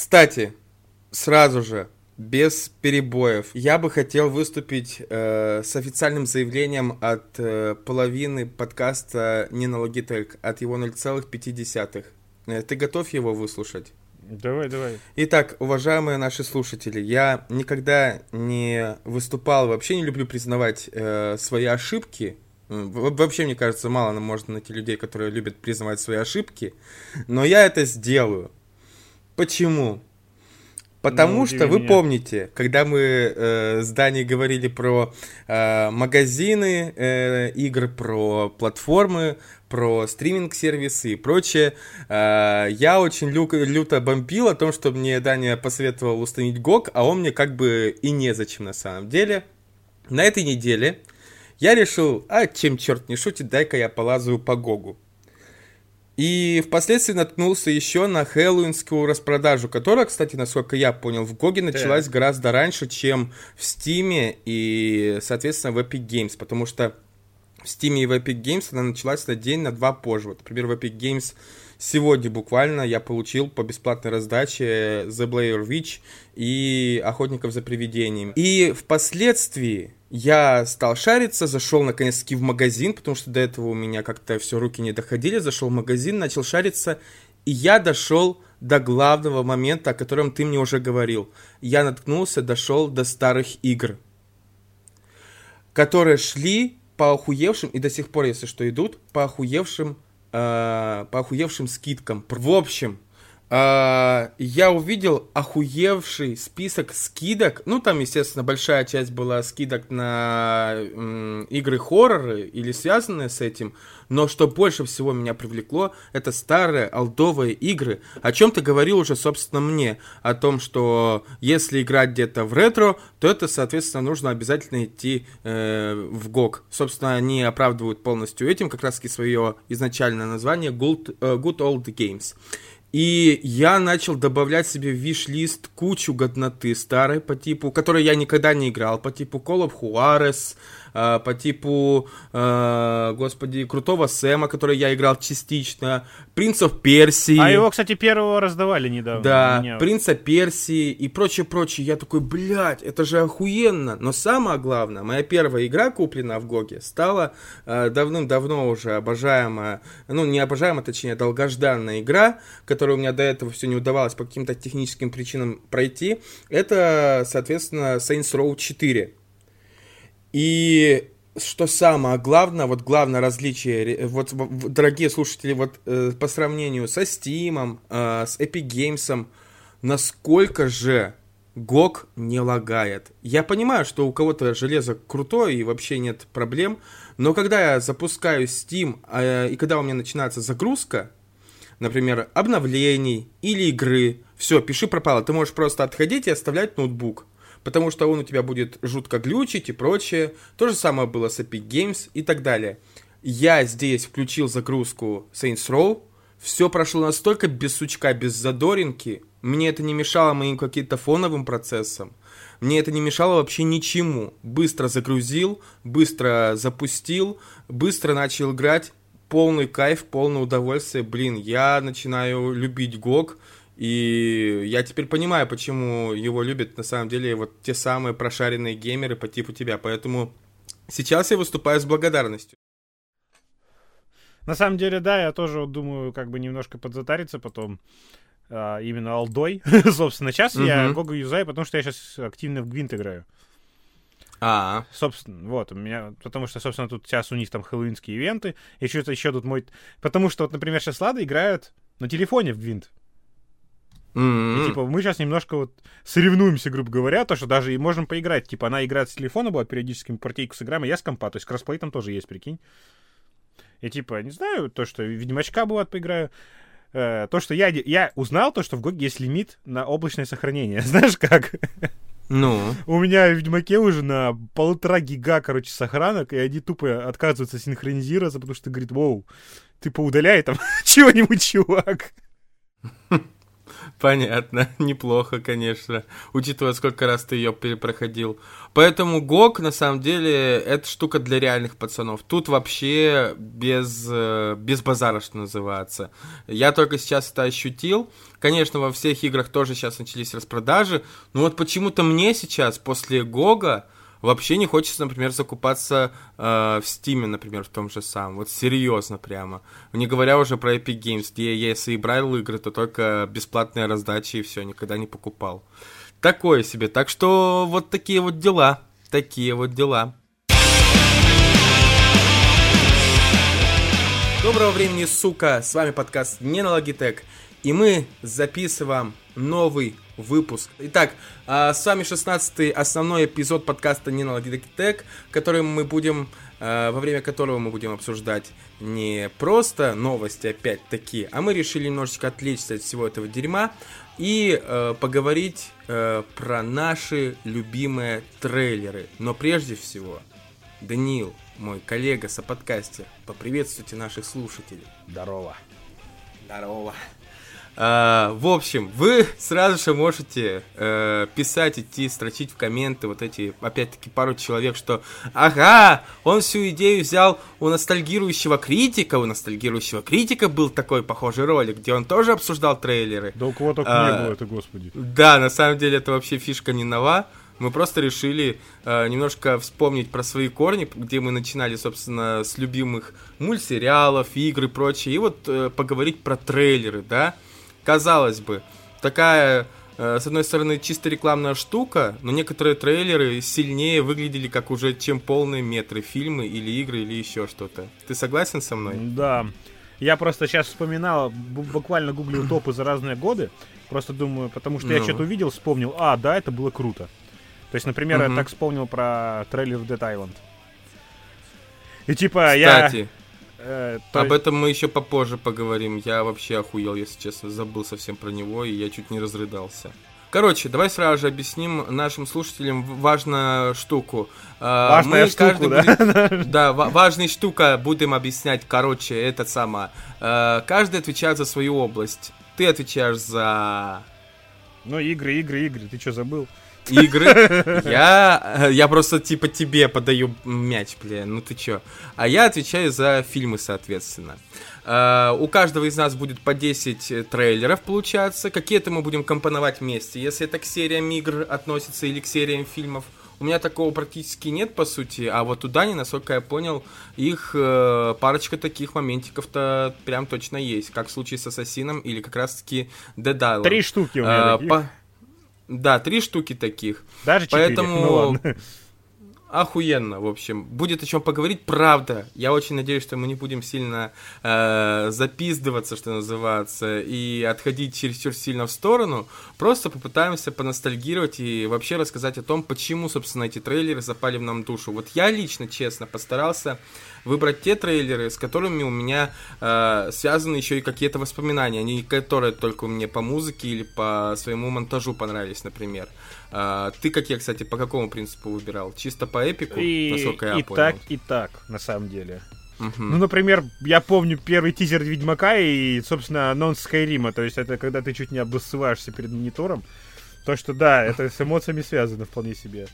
Кстати, сразу же, без перебоев. Я бы хотел выступить э, с официальным заявлением от э, половины подкаста не на Logitech, от его 0,5. Э, ты готов его выслушать? Давай, давай. Итак, уважаемые наши слушатели, я никогда не выступал, вообще не люблю признавать э, свои ошибки. Вообще, мне кажется, мало нам можно найти людей, которые любят признавать свои ошибки. Но я это сделаю. Почему? Потому ну, что вы меня. помните, когда мы э, с Даней говорили про э, магазины э, игр, про платформы, про стриминг-сервисы и прочее, э, я очень лю- люто бомбил о том, что мне Даня посоветовал установить GOG, а он мне как бы и незачем на самом деле. На этой неделе я решил, а чем черт не шутит, дай-ка я полазаю по Гогу. И впоследствии наткнулся еще на хэллоуинскую распродажу, которая, кстати, насколько я понял, в Гоге началась yeah. гораздо раньше, чем в Стиме и, соответственно, в Epic Games, потому что в Steam и в Epic Games она началась на день, на два позже. Вот, например, в Epic Games сегодня буквально я получил по бесплатной раздаче The Blair Witch и Охотников за привидениями. И впоследствии я стал шариться, зашел наконец-таки в магазин, потому что до этого у меня как-то все руки не доходили, зашел в магазин, начал шариться, и я дошел до главного момента, о котором ты мне уже говорил. Я наткнулся, дошел до старых игр, которые шли по охуевшим, и до сих пор, если что, идут, по охуевшим, э, по охуевшим скидкам. В общем, я увидел охуевший список скидок. Ну, там, естественно, большая часть была скидок на игры хорроры или связанные с этим. Но что больше всего меня привлекло, это старые алдовые игры. О чем ты говорил уже, собственно, мне. О том, что если играть где-то в ретро, то это, соответственно, нужно обязательно идти э, в GOG. Собственно, они оправдывают полностью этим как раз-таки свое изначальное название Good, uh, Good Old Games. И я начал добавлять себе в виш-лист кучу годноты старой по типу, которой я никогда не играл, по типу Call of Juarez, э, по типу, э, господи, Крутого Сэма, который я играл частично, Принцев Персии. А его, кстати, первого раздавали недавно. Да, Меня... Принца Персии и прочее-прочее. Я такой, блядь, это же охуенно. Но самое главное, моя первая игра, куплена в Гоге, стала э, давным-давно уже обожаемая, ну, не обожаемая, точнее, долгожданная игра, которую у меня до этого все не удавалось по каким-то техническим причинам пройти. Это, соответственно, Saints Row 4. И что самое главное, вот главное различие, вот, дорогие слушатели, вот э, по сравнению со Steam, э, с Epic Games, насколько же GOG не лагает. Я понимаю, что у кого-то железо крутое и вообще нет проблем, но когда я запускаю Steam, э, и когда у меня начинается загрузка, например, обновлений или игры, все, пиши пропало, ты можешь просто отходить и оставлять ноутбук потому что он у тебя будет жутко глючить и прочее. То же самое было с Epic Games и так далее. Я здесь включил загрузку Saints Row, все прошло настолько без сучка, без задоринки, мне это не мешало моим каким-то фоновым процессам, мне это не мешало вообще ничему. Быстро загрузил, быстро запустил, быстро начал играть, полный кайф, полное удовольствие. Блин, я начинаю любить GOG, и я теперь понимаю, почему его любят на самом деле вот те самые прошаренные геймеры по типу тебя. Поэтому сейчас я выступаю с благодарностью. На самом деле, да, я тоже вот думаю, как бы немножко подзатариться потом а, именно алдой. Собственно, сейчас uh-huh. я Гога юзаю, потому что я сейчас активно в Гвинт играю. А, собственно, вот, у меня, потому что, собственно, тут сейчас у них там хэллоуинские ивенты, и что-то еще тут мой... Потому что, вот, например, сейчас Лада играют на телефоне в Гвинт. Mm-hmm. И, типа, мы сейчас немножко вот соревнуемся, грубо говоря, то, что даже и можем поиграть. Типа, она играет с телефона, бывает, периодически партийку сыграем, а я с компа. То есть кроссплей там тоже есть, прикинь. И, типа, не знаю, то, что Ведьмачка, бывает, поиграю. Э, то, что я, я узнал, то, что в GOG е есть лимит на облачное сохранение. Знаешь как? Ну? У меня в Ведьмаке уже на полтора гига, короче, сохранок, и они тупо отказываются синхронизироваться, потому что говорит, воу, ты поудаляй там чего-нибудь, чувак. Понятно, неплохо, конечно, учитывая, сколько раз ты ее перепроходил. Поэтому ГОК, на самом деле, это штука для реальных пацанов. Тут вообще без, э, без базара, что называется. Я только сейчас это ощутил. Конечно, во всех играх тоже сейчас начались распродажи, но вот почему-то мне сейчас, после ГОГа, вообще не хочется, например, закупаться э, в Стиме, например, в том же самом. Вот серьезно прямо. Не говоря уже про Epic Games, где я если и брал игры, то только бесплатные раздачи и все, никогда не покупал. Такое себе. Так что вот такие вот дела. Такие вот дела. Доброго времени, сука! С вами подкаст Не на Logitech. И мы записываем новый выпуск. Итак, а, с вами 16-й основной эпизод подкаста «Не на Logitech», который мы будем, а, во время которого мы будем обсуждать не просто новости опять-таки, а мы решили немножечко отвлечься от всего этого дерьма и э, поговорить э, про наши любимые трейлеры. Но прежде всего, Даниил, мой коллега, соподкастер, поприветствуйте наших слушателей. Здорово. Здорово. А, в общем, вы сразу же можете э, писать, идти, строчить в комменты вот эти, опять-таки, пару человек, что ага, он всю идею взял у ностальгирующего критика, у ностальгирующего критика был такой похожий ролик, где он тоже обсуждал трейлеры. Да у кого только а, не было это, господи. Да, на самом деле это вообще фишка не нова. Мы просто решили э, немножко вспомнить про свои корни, где мы начинали, собственно, с любимых мультсериалов, игр и прочее, и вот э, поговорить про трейлеры, да казалось бы, такая, э, с одной стороны, чисто рекламная штука, но некоторые трейлеры сильнее выглядели как уже чем полные метры, фильмы или игры или еще что-то. Ты согласен со мной? Да. Я просто сейчас вспоминал, буквально гуглил топы за разные годы, просто думаю, потому что ну. я что-то увидел, вспомнил, а, да, это было круто. То есть, например, угу. я так вспомнил про трейлер Dead Island. И типа Кстати, я... Э. Об этом мы еще попозже поговорим. Я вообще охуел, если честно, забыл совсем про него, и я чуть не разрыдался. Короче, давай сразу же объясним нашим слушателям важную штуку. А, Важная мы штука, да? Будет, да, важная штука будем объяснять. Короче, это самое. Э, каждый отвечает за свою область. Ты отвечаешь за... Ну, игры, игры, игры. Ты что, забыл? Игры. Я, я просто типа тебе подаю мяч, блин, ну ты чё. А я отвечаю за фильмы, соответственно. Uh, у каждого из нас будет по 10 трейлеров, получаться. Какие-то мы будем компоновать вместе. Если это к сериям игр относится или к сериям фильмов, у меня такого практически нет, по сути. А вот у Дани, насколько я понял, их э, парочка таких моментиков-то прям точно есть. Как в случае с Ассасином или как раз-таки Island. Три штуки у меня uh, по... Да, три штуки таких. Даже четыре, Поэтому... ну ладно. Охуенно, в общем. Будет о чем поговорить, правда. Я очень надеюсь, что мы не будем сильно э, запиздываться, что называется, и отходить чересчур сильно в сторону. Просто попытаемся поностальгировать и вообще рассказать о том, почему, собственно, эти трейлеры запали в нам душу. Вот я лично, честно, постарался выбрать те трейлеры, с которыми у меня э, связаны еще и какие-то воспоминания, не которые только мне по музыке или по своему монтажу понравились, например. Э, ты как я, кстати, по какому принципу выбирал? Чисто по эпику, и, насколько я и понял? И так, и так, на самом деле. Uh-huh. Ну, например, я помню первый тизер Ведьмака и, собственно, анонс Скайрима. То есть это когда ты чуть не обоссываешься перед монитором. То, что да, это с эмоциями связано вполне себе.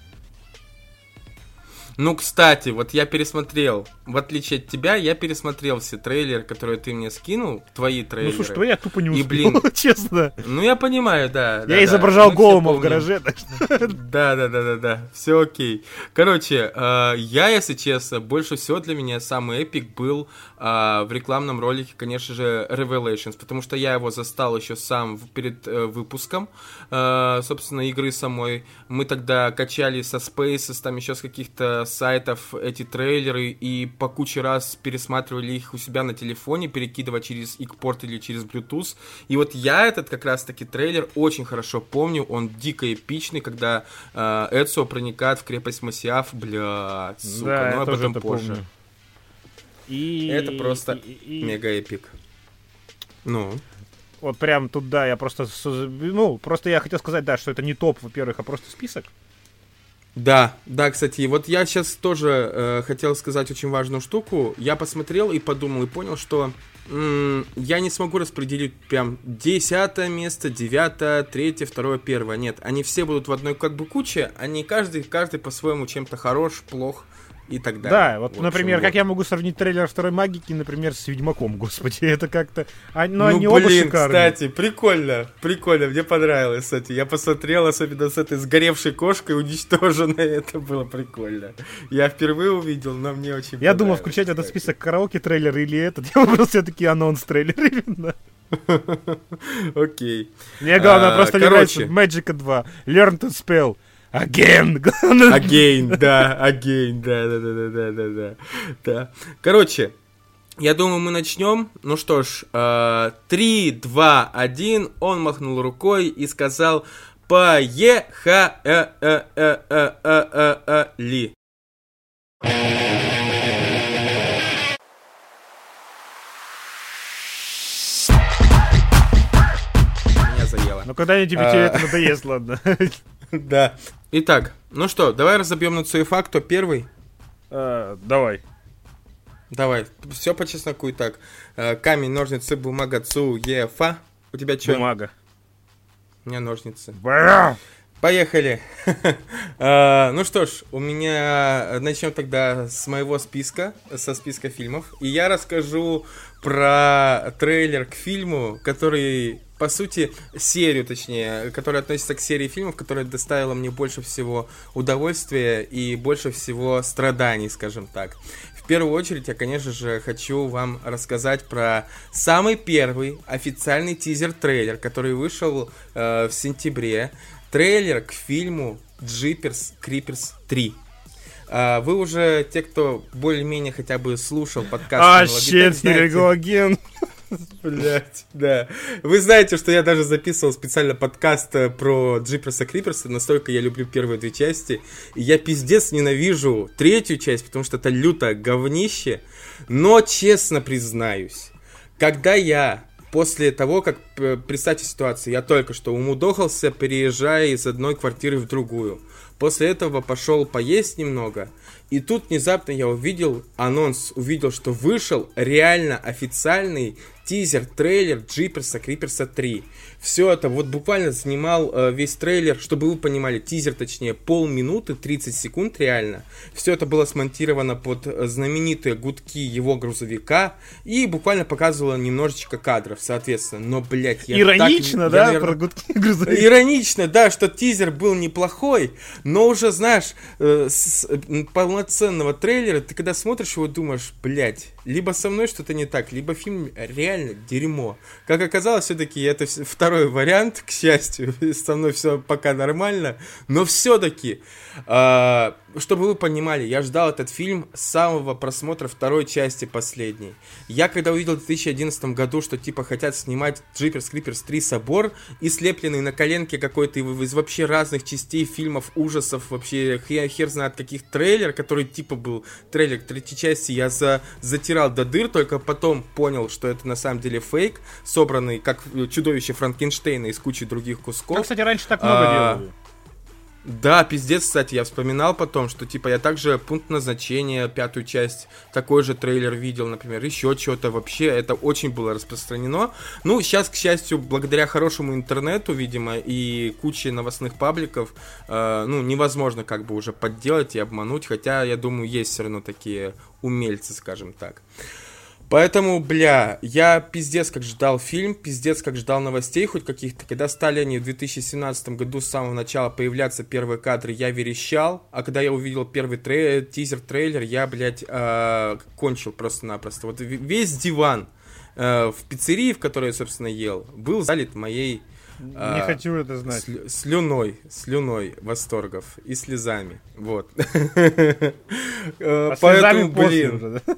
Ну, кстати, вот я пересмотрел, в отличие от тебя, я пересмотрел все трейлеры, которые ты мне скинул, твои трейлеры. Ну, слушай, твои я тупо не успел, и, блин, честно. Ну, я понимаю, да. Я да, изображал да, голому в гараже, так что... Да, да, да, да, да, все окей. Короче, э, я, если честно, больше всего для меня самый эпик был э, в рекламном ролике, конечно же, Revelations, потому что я его застал еще сам перед э, выпуском, э, собственно, игры самой. Мы тогда качали со Spaces, там еще с каких-то сайтов эти трейлеры и по куче раз пересматривали их у себя на телефоне, перекидывая через икпорт или через Bluetooth. И вот я этот как раз-таки трейлер очень хорошо помню, он дико эпичный, когда э, Эдсо проникает в крепость Масиаф, блядь, сука, да, ну об этом позже. Помню. И... Это просто и, и, мега эпик. Ну. Вот прям тут, да, я просто... Ну, просто я хотел сказать, да, что это не топ, во-первых, а просто список. Да, да, кстати, вот я сейчас тоже э, хотел сказать очень важную штуку. Я посмотрел и подумал и понял, что м- я не смогу распределить прям десятое место, девятое, третье, второе, первое. Нет, они все будут в одной как бы куче, они каждый, каждый по-своему чем-то хорош, плох и так далее. Да, вот, например, как я могу сравнить трейлер второй магики, например, с Ведьмаком, господи, это как-то... А, ну, ну, они блин, оба шикарные. кстати, прикольно, прикольно, мне понравилось, кстати. Я посмотрел, особенно с этой сгоревшей кошкой уничтоженной, это было прикольно. Я впервые увидел, но мне очень Я думал, включать этот список караоке трейлер или этот, я выбрал все-таки анонс трейлер именно. Окей. Мне главное а, просто не нравится Magic 2. Learn to spell. Again. Again, да, again, да, да, да, да, да, да, да. Короче, я думаю, мы начнем. Ну что ж, э, 3, 2, 1. Он махнул рукой и сказал поехали. Меня заело. Ну когда-нибудь тебе а. это надоест, ладно. Да. Итак, ну что, давай разобьем на цифа, кто первый? Э, давай. Давай, все по чесноку и так. Э, камень, ножницы, бумага, цу, ефа. У тебя что? Бумага. У меня ножницы. Бля! Поехали. uh, ну что ж, у меня начнем тогда с моего списка, со списка фильмов. И я расскажу про трейлер к фильму, который по сути, серию, точнее, которая относится к серии фильмов, которая доставила мне больше всего удовольствия и больше всего страданий, скажем так. В первую очередь я, конечно же, хочу вам рассказать про самый первый официальный тизер-трейлер, который вышел э, в сентябре. Трейлер к фильму Jeepers Creepers 3. Uh, вы уже, те, кто более-менее хотя бы слушал подкаст... А, here we Блять, да. Вы знаете, что я даже записывал специально подкаст э, про Джиперса Криперса, настолько я люблю первые две части. И я пиздец ненавижу третью часть, потому что это лютое говнище. Но, честно признаюсь, когда я после того, как, э, представьте ситуацию, я только что умудохался, переезжая из одной квартиры в другую. После этого пошел поесть немного, и тут внезапно я увидел анонс, увидел, что вышел реально официальный тизер, трейлер Джиперса Криперса 3. Все это вот буквально занимал э, весь трейлер, чтобы вы понимали, тизер точнее, полминуты, 30 секунд реально. Все это было смонтировано под э, знаменитые гудки его грузовика и буквально показывало немножечко кадров, соответственно. Но, блядь, я Иронично, так, да, я, наверное, про гудки грузовика? Иронично, да, что тизер был неплохой, но уже, знаешь, э, с э, полноценного трейлера, ты когда смотришь его, думаешь, блядь, либо со мной что-то не так, либо фильм реально дерьмо. Как оказалось, все-таки это второй вариант, к счастью, со мной все пока нормально, но все-таки, э, а, чтобы вы понимали, я ждал этот фильм с самого просмотра второй части последней. Я когда увидел в 2011 году, что типа хотят снимать Jeepers Creepers 3 собор и слепленный на коленке какой-то из вообще разных частей фильмов ужасов, вообще хер, хер знает каких трейлер, который типа был трейлер третьей части, я за, затирал до дыр, только потом понял, что это на самом деле фейк, собранный как чудовище Франкенштейна из кучи других кусков. Ну, кстати, раньше так много а, делали. Да, пиздец, кстати, я вспоминал потом, что типа я также пункт назначения, пятую часть, такой же трейлер видел, например, еще что-то вообще, это очень было распространено. Ну, сейчас, к счастью, благодаря хорошему интернету, видимо, и куче новостных пабликов, э, ну, невозможно как бы уже подделать и обмануть, хотя, я думаю, есть все равно такие умельцы, скажем так. Поэтому, бля, я пиздец как ждал фильм, пиздец как ждал новостей хоть каких-то. Когда стали они в 2017 году с самого начала появляться первые кадры, я верещал. А когда я увидел первый трей- тизер-трейлер, я, блядь, э- кончил просто-напросто. Вот весь диван э- в пиццерии, в которой я, собственно, ел, был залит моей не а, хочу это знать. Слю, слюной, слюной восторгов и слезами. Вот. А Поэтому, блин. Уже, да?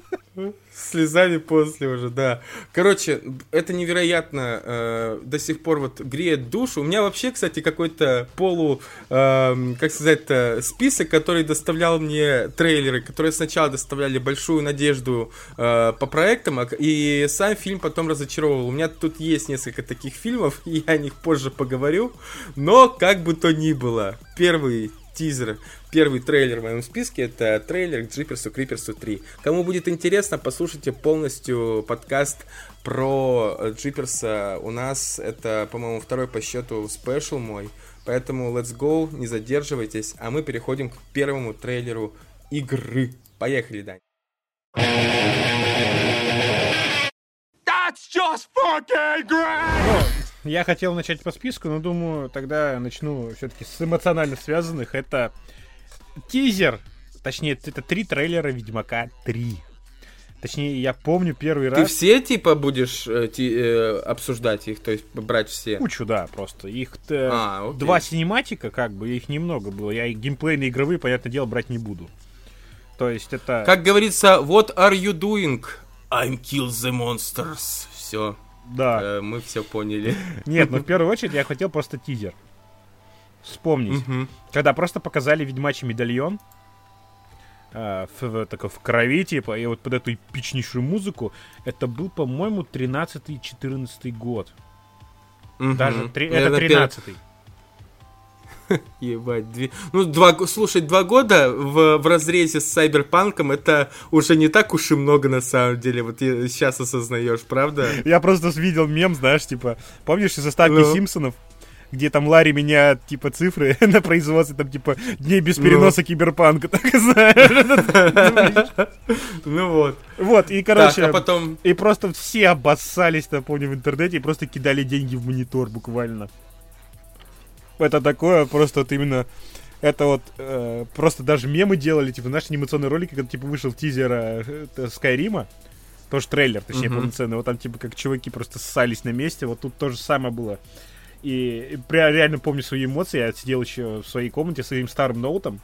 Слезами после уже, да. Короче, это невероятно э, до сих пор вот греет душу. У меня вообще, кстати, какой-то полу, э, как сказать-то, список, который доставлял мне трейлеры, которые сначала доставляли большую надежду э, по проектам, и сам фильм потом разочаровывал. У меня тут есть несколько таких фильмов, и я о них позже поговорю. Но, как бы то ни было, первый тизер, первый трейлер в моем списке, это трейлер к Джиперсу Криперсу 3. Кому будет интересно, послушайте полностью подкаст про Джиперса. У нас это, по-моему, второй по счету спешл мой. Поэтому let's go, не задерживайтесь, а мы переходим к первому трейлеру игры. Поехали, Дань. That's just fucking great! Я хотел начать по списку, но думаю, тогда начну все-таки с эмоционально связанных. Это тизер, точнее, это три трейлера Ведьмака 3. Точнее, я помню первый раз... Ты все, типа, будешь э, ти, э, обсуждать их, то есть брать все? Кучу, да, просто. Их а, два синематика, как бы, их немного было. Я и геймплейные игровые, понятное дело, брать не буду. То есть это... Как говорится, what are you doing? I'm kill the monsters. Все. Да. Э, мы все поняли. Нет, ну в первую очередь я хотел просто тизер. Вспомнить. Угу. Когда просто показали Ведьмачий медальон. Э, в, в, так, в крови, типа, и вот под эту эпичнейшую музыку. Это был, по-моему, 13-14 год. Угу. Даже три, это 13-й. Ебать, две... Ну, два... слушай, два года в, в разрезе с Сайберпанком это уже не так уж и много на самом деле. Вот сейчас осознаешь, правда? Я просто видел мем, знаешь, типа, помнишь из заставки ну. Симпсонов? где там Ларри меняет, типа, цифры на производстве, там, типа, дней без переноса ну. киберпанка, так знаешь. Ну вот. Вот, и, короче, а потом... и просто все обоссались, напомню, в интернете, и просто кидали деньги в монитор буквально это такое, просто вот именно это вот э, просто даже мемы делали, типа, наши анимационные ролики, когда типа вышел тизер э, Скайрима, тоже трейлер, точнее, mm-hmm. полноценный, вот там типа как чуваки просто ссались на месте, вот тут то же самое было. И, и реально помню свои эмоции, я сидел еще в своей комнате своим старым ноутом,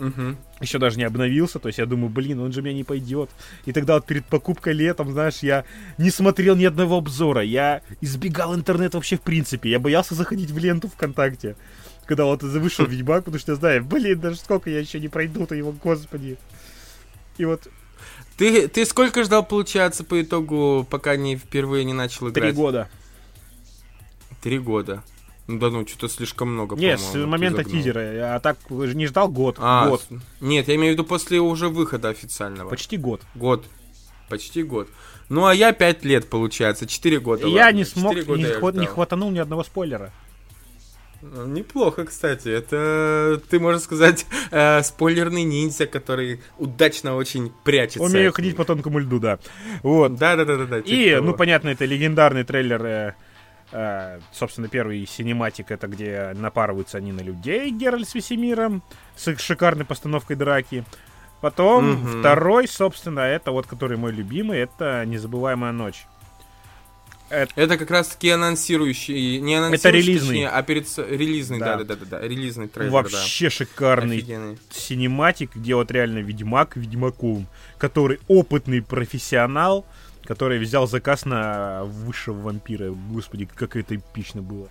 Угу. Еще даже не обновился, то есть я думаю, блин, он же меня не пойдет. И тогда вот перед покупкой летом, знаешь, я не смотрел ни одного обзора, я избегал интернета вообще в принципе, я боялся заходить в ленту ВКонтакте, когда вот вышел Ведьмак, потому что я знаю, блин, даже сколько я еще не пройду-то его, господи. И вот ты, ты сколько ждал, получается, по итогу, пока не впервые не начал играть? Три года. Три года. Ну да ну, что-то слишком много, Нет, с момента тизера. А так не ждал год. А, год. Нет, я имею в виду после уже выхода официального. Почти год. Год. Почти год. Ну, а я пять лет, получается. Четыре года. Я ладно. не смог, не, хват, не хватанул ни одного спойлера. Ну, неплохо, кстати. Это, ты можешь сказать, э, спойлерный ниндзя, который удачно очень прячется. Умею ходить по тонкому льду, да. Вот. Да-да-да-да. И, типа ну, понятно, это легендарный трейлер Э, собственно, первый синематик это где напарываются они на людей, Геральт с Весемиром, с шикарной постановкой драки. Потом угу. второй, собственно, это вот, который мой любимый, это «Незабываемая ночь». Это, это как раз таки анонсирующий, не анонсирующий, это релизный, точнее, а перед релизный, да, да, да, да, да, релизный трейлер. Вообще да. шикарный Офигенный. синематик, где вот реально Ведьмак Ведьмаком, который опытный профессионал, который взял заказ на высшего вампира. Господи, как это эпично было.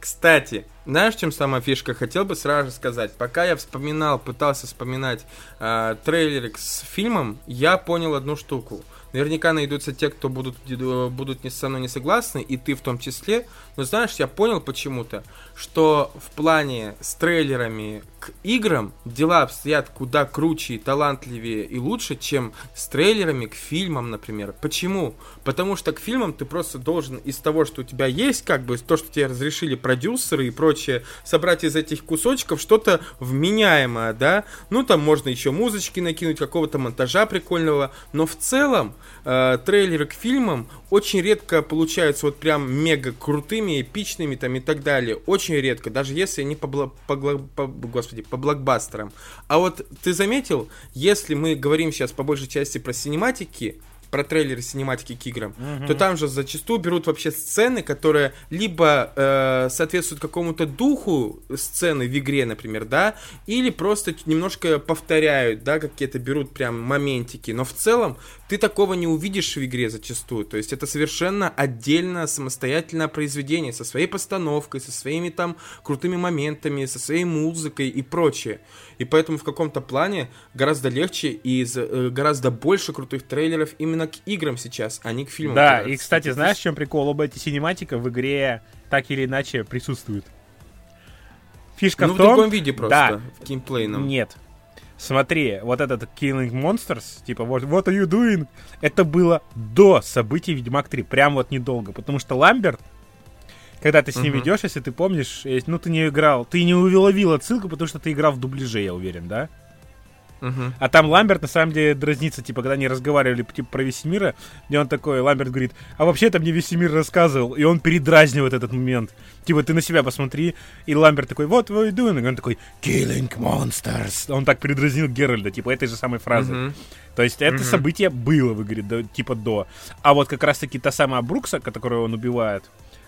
Кстати, знаешь, чем самая фишка? Хотел бы сразу сказать. Пока я вспоминал, пытался вспоминать э, трейлеры с фильмом, я понял одну штуку. Наверняка найдутся те, кто будут, э, будут не со мной не согласны, и ты в том числе. Но знаешь, я понял почему-то, что в плане с трейлерами к играм дела обстоят куда круче и талантливее и лучше, чем с трейлерами к фильмам, например. Почему? Потому что к фильмам ты просто должен из того, что у тебя есть, как бы, то, что тебе разрешили продюсеры и прочее, собрать из этих кусочков что-то вменяемое, да? Ну, там можно еще музычки накинуть, какого-то монтажа прикольного, но в целом э, трейлеры к фильмам очень редко получаются вот прям мега крутыми, эпичными там и так далее. Очень редко, даже если они по, по, по, господи, по блокбастерам. А вот ты заметил, если мы говорим сейчас по большей части про синематики, про трейлеры синематики к играм, угу. то там же зачастую берут вообще сцены, которые либо э, соответствуют какому-то духу сцены в игре, например, да, или просто немножко повторяют, да, какие-то берут прям моментики. Но в целом ты такого не увидишь в игре зачастую. То есть это совершенно отдельно самостоятельное произведение со своей постановкой, со своими там крутыми моментами, со своей музыкой и прочее. И поэтому в каком-то плане гораздо легче и э, гораздо больше крутых трейлеров именно к играм сейчас, а не к фильмам. Да, и, кстати, знаешь, в чем прикол? Оба эти синематика в игре так или иначе присутствуют. фишка ну, в том... в другом виде просто, Да. в геймплейном. Нет. Смотри, вот этот Killing Monsters, типа, вот what are you doing? Это было до событий Ведьмак 3, прям вот недолго, потому что Ламберт, когда ты с ним идешь, если ты помнишь, ну ты не играл, ты не уловил отсылку, потому что ты играл в дубляже, я уверен, да? Мгм. А там Ламберт на самом деле дразнится, типа, когда они разговаривали типа, про Весемира, где он такой, Ламберт говорит, а вообще-то мне Весемир рассказывал, и он передразнивает этот момент. Типа, ты на себя посмотри, и Ламберт такой, are you doing? И он такой, killing monsters. Он так передразнил Геральда, типа, этой же самой фразы. Мгм. То есть это Мгм. событие было в игре, до- типа, до. А вот как раз-таки та самая Брукса, которую он убивает,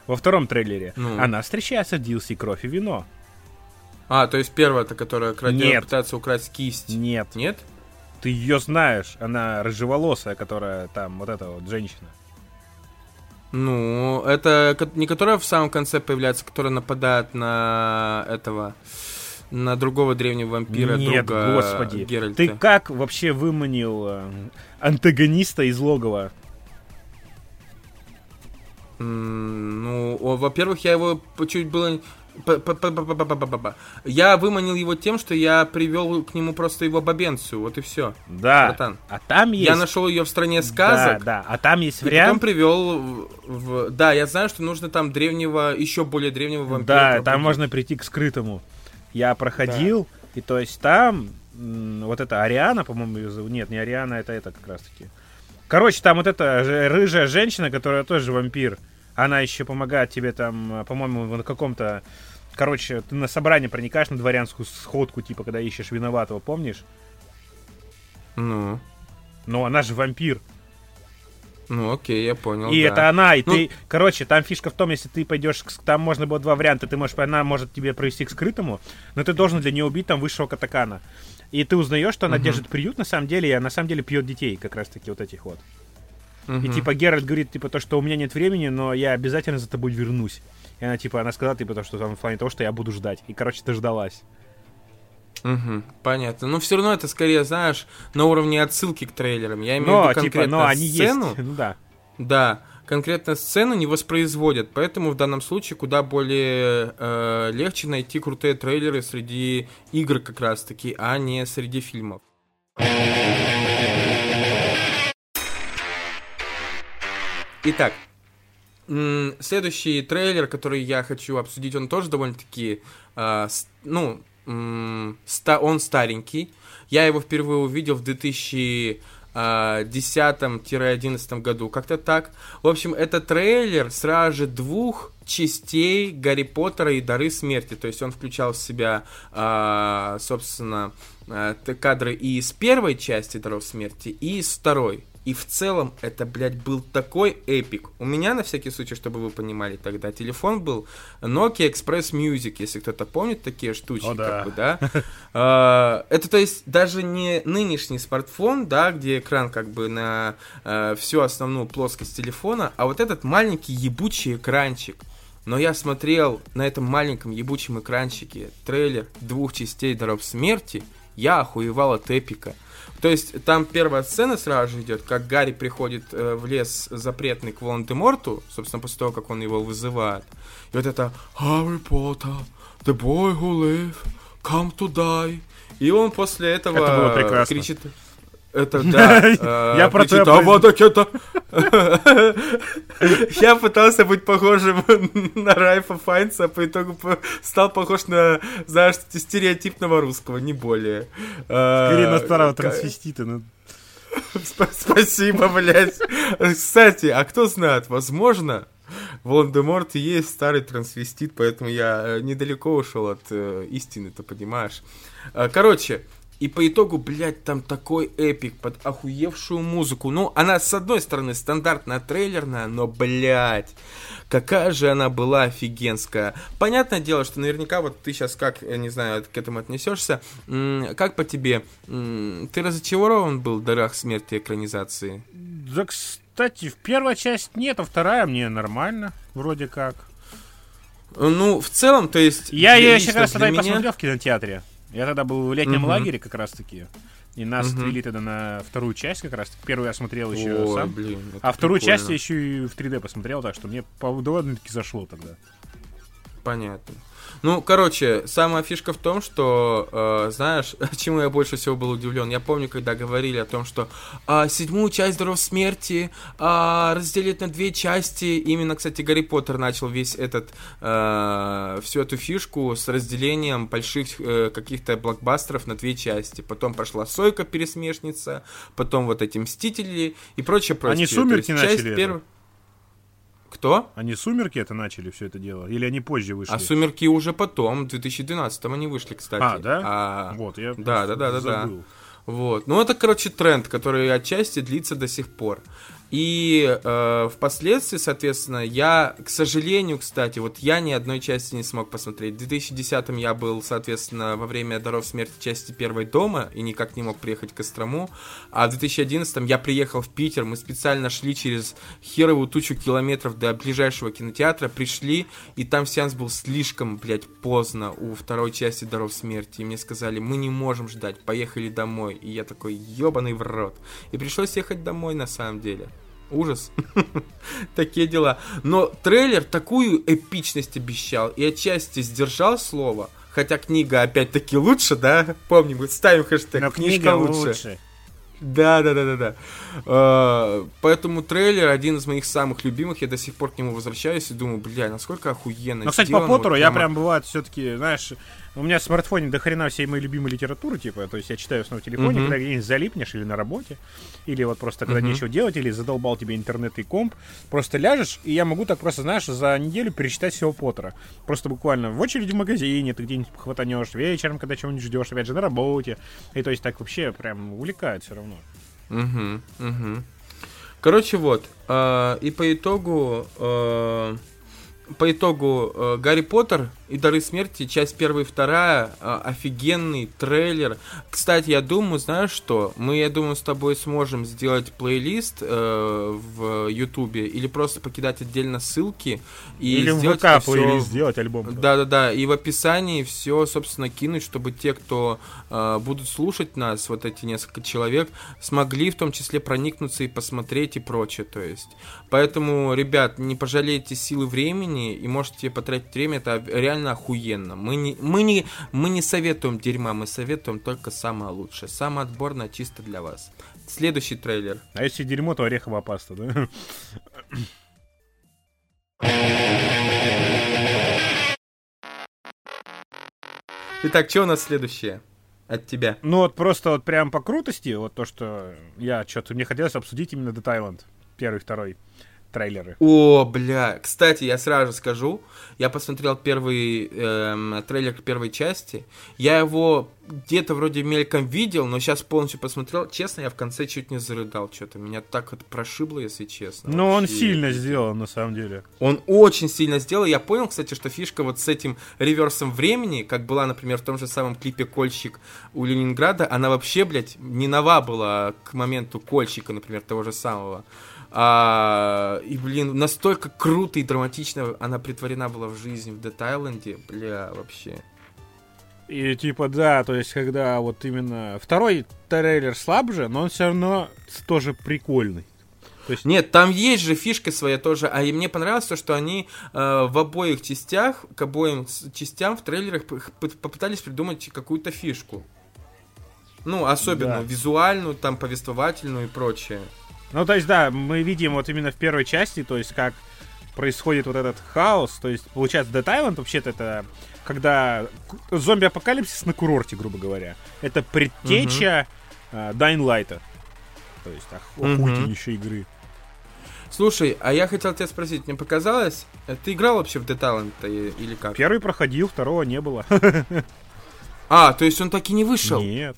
во втором трейлере, Ну. она встречается в DLC «Кровь и вино». А, то есть первая-то, которая крадет, Нет. пытается украсть кисть. Нет, Нет? ты ее знаешь, она рыжеволосая, которая там, вот эта вот женщина. Ну, это не которая в самом конце появляется, которая нападает на этого, на другого древнего вампира, Нет, друга господи. Геральта. Ты как вообще выманил э, антагониста из логова? Ну, во-первых, я его чуть было... Я выманил его тем, что я привел к нему просто его бабенцию, вот и все. Да. Братан. А там есть. Я нашел ее в стране сказок. Да, да. А там есть вариант. Потом привел в... Да, я знаю, что нужно там древнего, еще более древнего вампира. Да, там можно прийти к скрытому. Я проходил, да. и то есть там вот это Ариана, по-моему, ее зовут. Нет, не Ариана, это это как раз таки. Короче, там вот эта рыжая женщина, которая тоже вампир. Она еще помогает тебе там, по-моему, на каком-то Короче, ты на собрание проникаешь на дворянскую сходку, типа, когда ищешь виноватого, помнишь? Ну, Но она же вампир. ну окей, я понял. и да. это она, и Ну- ты... Короче, там фишка в том, если ты пойдешь... Там можно было два варианта. Ты можешь... Она может тебе провести к скрытому, но ты должен для нее убить там высшего катакана. И ты узнаешь, что она Мгм. держит приют на самом деле, и она на самом деле пьет детей, как раз таки вот этих вот. И Мгм. типа Геральт говорит, типа, то, что у меня нет времени, но я обязательно за тобой вернусь. И она, типа, она сказала, типа, то, что там в плане того, что я буду ждать. И, короче, дождалась. Мгм, понятно. Но все равно это скорее, знаешь, на уровне отсылки к трейлерам. Я имею в Но, виду типа, конкретно но они сцену. есть. Ну да. Да, конкретно сцену не воспроизводят, поэтому в данном случае куда более э, легче найти крутые трейлеры среди игр как раз таки, а не среди фильмов. Итак, следующий трейлер, который я хочу обсудить, он тоже довольно-таки, э, ну, м, ста- он старенький. Я его впервые увидел в 2010-11 году, как-то так. В общем, это трейлер сразу же двух частей Гарри Поттера и Дары Смерти. То есть он включал в себя, а, собственно, а, кадры и из первой части Даров Смерти, и из второй. И в целом это, блядь, был такой эпик. У меня, на всякий случай, чтобы вы понимали, тогда телефон был Nokia Express Music, если кто-то помнит такие штучки, О, да. как бы, да. А, Это, то есть, даже не нынешний смартфон, да, где экран как бы на э, всю основную плоскость телефона, а вот этот маленький ебучий экранчик. Но я смотрел на этом маленьком ебучем экранчике трейлер двух частей Даров Смерти, я охуевал от эпика. То есть там первая сцена сразу же идет, как Гарри приходит э, в лес запретный к Волан-де-Морту, собственно, после того, как он его вызывает. И вот это «Harry Potter, the boy who live, come to die». И он после этого Это кричит... Это, да. э, Я про кричит, то и «Авада Кета!» Я пытался быть похожим на Райфа Файнца, а по итогу стал похож на, знаешь, стереотипного русского, не более. Скорее на Э, старого трансвестита. ну. Сп- Спасибо, блядь. Кстати, а кто знает, возможно, Волан-де-Морт и есть старый трансвестит, поэтому я э, недалеко ушел от э, истины, ты понимаешь. Э, Короче, и по итогу, блядь, там такой эпик под охуевшую музыку. Ну, она, с одной стороны, стандартная трейлерная, но, блядь, какая же она была офигенская. Понятное дело, что наверняка вот ты сейчас как, я не знаю, к этому отнесешься. Как по тебе? Ты разочарован был в «Дарах смерти» экранизации? Да, кстати, в первая часть нет, а вторая мне нормально, вроде как. Ну, в целом, то есть... Я ее еще как раз тогда меня- посмотрел в кинотеатре. Я тогда был в летнем Мгм. лагере как раз таки. И нас Мгм. отвели тогда на вторую часть как раз. Первую я смотрел еще Ой, сам. блин, А вторую прикольно. часть я еще и в 3D посмотрел, так что мне довольно-таки зашло тогда. Понятно. Ну, короче, самая фишка в том, что, э, знаешь, чему я больше всего был удивлен. Я помню, когда говорили о том, что э, седьмую часть Дров Смерти э, разделить на две части. Именно, кстати, Гарри Поттер начал весь этот, э, всю эту фишку с разделением больших э, каких-то блокбастеров на две части. Потом пошла Сойка Пересмешница, потом вот эти Мстители и прочее, прочее. Они Сумерки начали перв... Кто? Они «Сумерки» это начали все это дело? Или они позже вышли? А «Сумерки» уже потом, в 2012-м они вышли, кстати. А, да? А... Вот, я да, да, да, да, да. Вот. Ну, это, короче, тренд, который отчасти длится до сих пор. И э, впоследствии, соответственно, я, к сожалению, кстати, вот я ни одной части не смог посмотреть. В 2010-м я был, соответственно, во время «Даров смерти» части первой дома и никак не мог приехать к Кострому. А в 2011-м я приехал в Питер, мы специально шли через херовую тучу километров до ближайшего кинотеатра, пришли, и там сеанс был слишком, блядь, поздно у второй части «Даров смерти». И мне сказали, мы не можем ждать, поехали домой. И я такой, ебаный в рот. И пришлось ехать домой, на самом деле. Ужас. Такие дела. Но трейлер такую эпичность обещал и отчасти сдержал слово. Хотя книга опять-таки лучше, да? Помним, ставим хэштег Но книжка лучше. лучше. Да, да, да, да, да. Поэтому трейлер один из моих самых любимых. Я до сих пор к нему возвращаюсь и думаю, бля, насколько охуенно. Ну, кстати, по Поттеру вот я прям бывает все-таки, знаешь, у меня в смартфоне до хрена всей моей любимой литературы, типа, то есть я читаю снова в телефоне, mm-hmm. когда где-нибудь залипнешь или на работе, или вот просто когда mm-hmm. нечего делать, или задолбал тебе интернет и комп, просто ляжешь, и я могу так просто, знаешь, за неделю перечитать всего Поттера. Просто буквально в очереди в магазине, ты где-нибудь хватанешь, вечером, когда чего-нибудь ждешь, опять же, на работе. И то есть так вообще прям увлекает все равно. Угу, угу. Короче, вот. Э, и по итогу... Э, по итогу э, Гарри Поттер и Дары Смерти, часть первая и вторая, э, офигенный трейлер. Кстати, я думаю, знаешь что? Мы, я думаю, с тобой сможем сделать плейлист э, в Ютубе или просто покидать отдельно ссылки и или сделать в ВК плейлист все... сделать альбом. Да-да-да, и в описании все, собственно, кинуть, чтобы те, кто э, будут слушать нас, вот эти несколько человек, смогли в том числе проникнуться и посмотреть и прочее, то есть. Поэтому, ребят, не пожалейте силы времени и можете потратить время, это реально реально охуенно. Мы не, мы, не, мы не советуем дерьма, мы советуем только самое лучшее. Самое отборное чисто для вас. Следующий трейлер. А если дерьмо, то ореховая паста, да? Итак, что у нас следующее? От тебя. Ну вот просто вот прям по крутости, вот то, что я что-то мне хотелось обсудить именно The Thailand. Первый, второй трейлеры. О, бля. Кстати, я сразу скажу, я посмотрел первый эм, трейлер первой части. Я его где-то вроде мельком видел, но сейчас полностью посмотрел. Честно, я в конце чуть не зарыдал что-то. Меня так вот прошибло, если честно. Но он сильно сделал, на самом деле. Он очень сильно сделал. Я понял, кстати, что фишка вот с этим реверсом времени, как была, например, в том же самом клипе «Кольщик» у Ленинграда, она вообще, блядь, не нова была к моменту «Кольщика», например, того же самого. А, и, блин, настолько круто и драматично она притворена была в жизнь в Детайленде, бля, вообще. И типа, да, то есть, когда вот именно... Второй трейлер слабже, но он все равно тоже прикольный. То есть... Нет, там есть же фишка своя тоже. А и мне понравилось то, что они э, в обоих частях, к обоим частям в трейлерах попытались придумать какую-то фишку. Ну, особенно да. визуальную, там, повествовательную и прочее. Ну, то есть, да, мы видим вот именно в первой части, то есть, как происходит вот этот хаос. То есть, получается, Dead Island вообще-то это когда зомби-апокалипсис на курорте, грубо говоря. Это предтеча угу. uh, Dying Light. То есть, охуительнейшей угу. игры. Слушай, а я хотел тебя спросить, мне показалось, э, ты играл вообще в Dead Island или как? Первый проходил, второго не было. А, то есть он так и не вышел? Нет.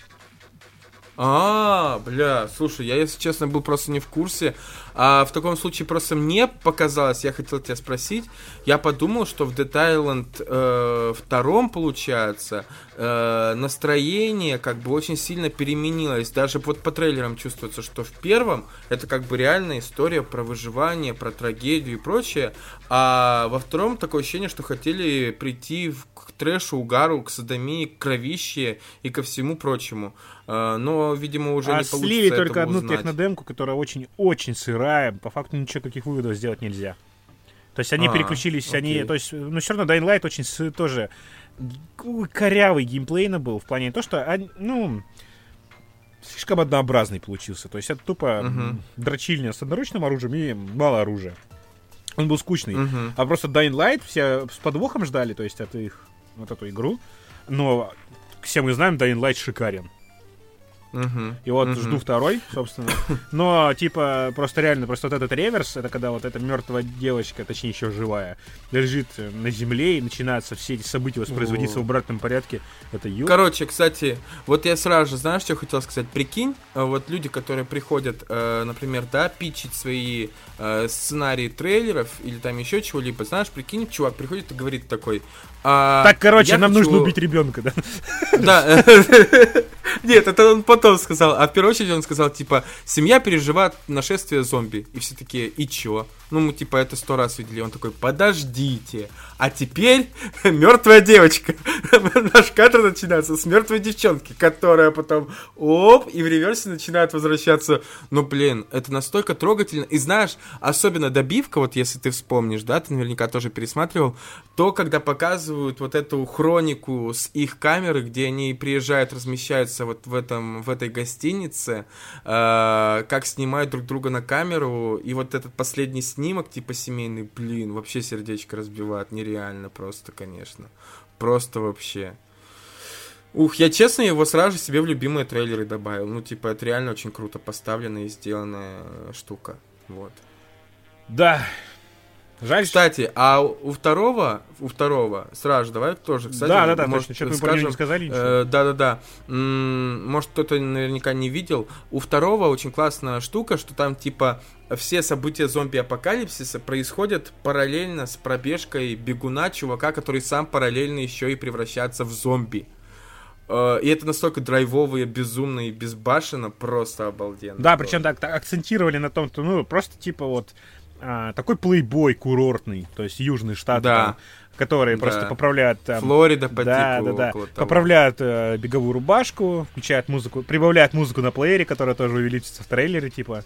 А, бля, слушай, я, если честно, был просто не в курсе. А в таком случае просто мне показалось, я хотел тебя спросить, я подумал, что в Dead Island э, втором, получается, э, настроение как бы очень сильно переменилось. Даже вот по трейлерам чувствуется, что в первом это как бы реальная история про выживание, про трагедию и прочее, а во втором такое ощущение, что хотели прийти в, к трэшу, угару, к садомии, к кровище и ко всему прочему. А, но, видимо, уже а не получится слили только одну узнать. технодемку, которая очень-очень сырая. По факту ничего, каких выводов сделать нельзя. То есть они а, переключились, окей. они, то есть, ну все равно Dying Light очень тоже корявый геймплейно был в плане то, что, ну, слишком однообразный получился. То есть это тупо uh-huh. дрочильня с одноручным оружием и мало оружия. Он был скучный. Uh-huh. А просто Dying Light все с подвохом ждали, то есть это их, вот эту игру. Но все мы знаем, Dying Light шикарен. Uh-huh. И вот uh-huh. жду второй, собственно. Но, типа, просто реально, просто вот этот реверс, это когда вот эта мертвая девочка, точнее, еще живая, лежит на земле, и начинаются все эти события воспроизводиться oh. в обратном порядке. Это ю. Короче, кстати, вот я сразу же, знаешь, что хотел сказать? Прикинь, э, вот люди, которые приходят, э, например, да, питчить свои э, сценарии трейлеров или там еще чего-либо, знаешь, прикинь, чувак приходит и говорит такой... А, так, короче, нам хочу... нужно убить ребенка, да? Да. Нет, это он потом сказал. А в первую очередь он сказал, типа, семья переживает нашествие зомби. И все такие, и чё? Ну, мы, типа, это сто раз видели. Он такой, подождите. А теперь мертвая девочка. Наш кадр начинается с мертвой девчонки, которая потом, оп, и в реверсе начинает возвращаться. Ну, блин, это настолько трогательно. И знаешь, особенно добивка, вот если ты вспомнишь, да, ты наверняка тоже пересматривал, то, когда показывают вот эту хронику с их камеры, где они приезжают, размещаются вот в этом, в этой гостинице, э, как снимают друг друга на камеру, и вот этот последний снимок, типа семейный, блин, вообще сердечко разбивает, нереально просто, конечно, просто вообще. Ух, я честно его сразу же себе в любимые трейлеры добавил. Ну, типа, это реально очень круто поставленная и сделанная штука. Вот. Да, Жаль. Кстати, а у второго, у второго, сразу давай тоже, кстати, да, да, да, может, точно, что-то мы не сказали ничего. Э, да, да, да. М-м, может, кто-то наверняка не видел. У второго очень классная штука, что там типа все события зомби-апокалипсиса происходят параллельно с пробежкой бегуна, чувака, который сам параллельно еще и превращается в зомби. Э, и это настолько безумно и безбашенно, просто обалденно. Да, причем так, так акцентировали на том, что, ну, просто типа вот а, такой плейбой курортный, то есть южный штат, да. там, которые да. просто поправляют... Там, Флорида по да, типу да, да. Поправляют э, беговую рубашку, включают музыку, прибавляют музыку на плеере, которая тоже увеличится в трейлере, типа.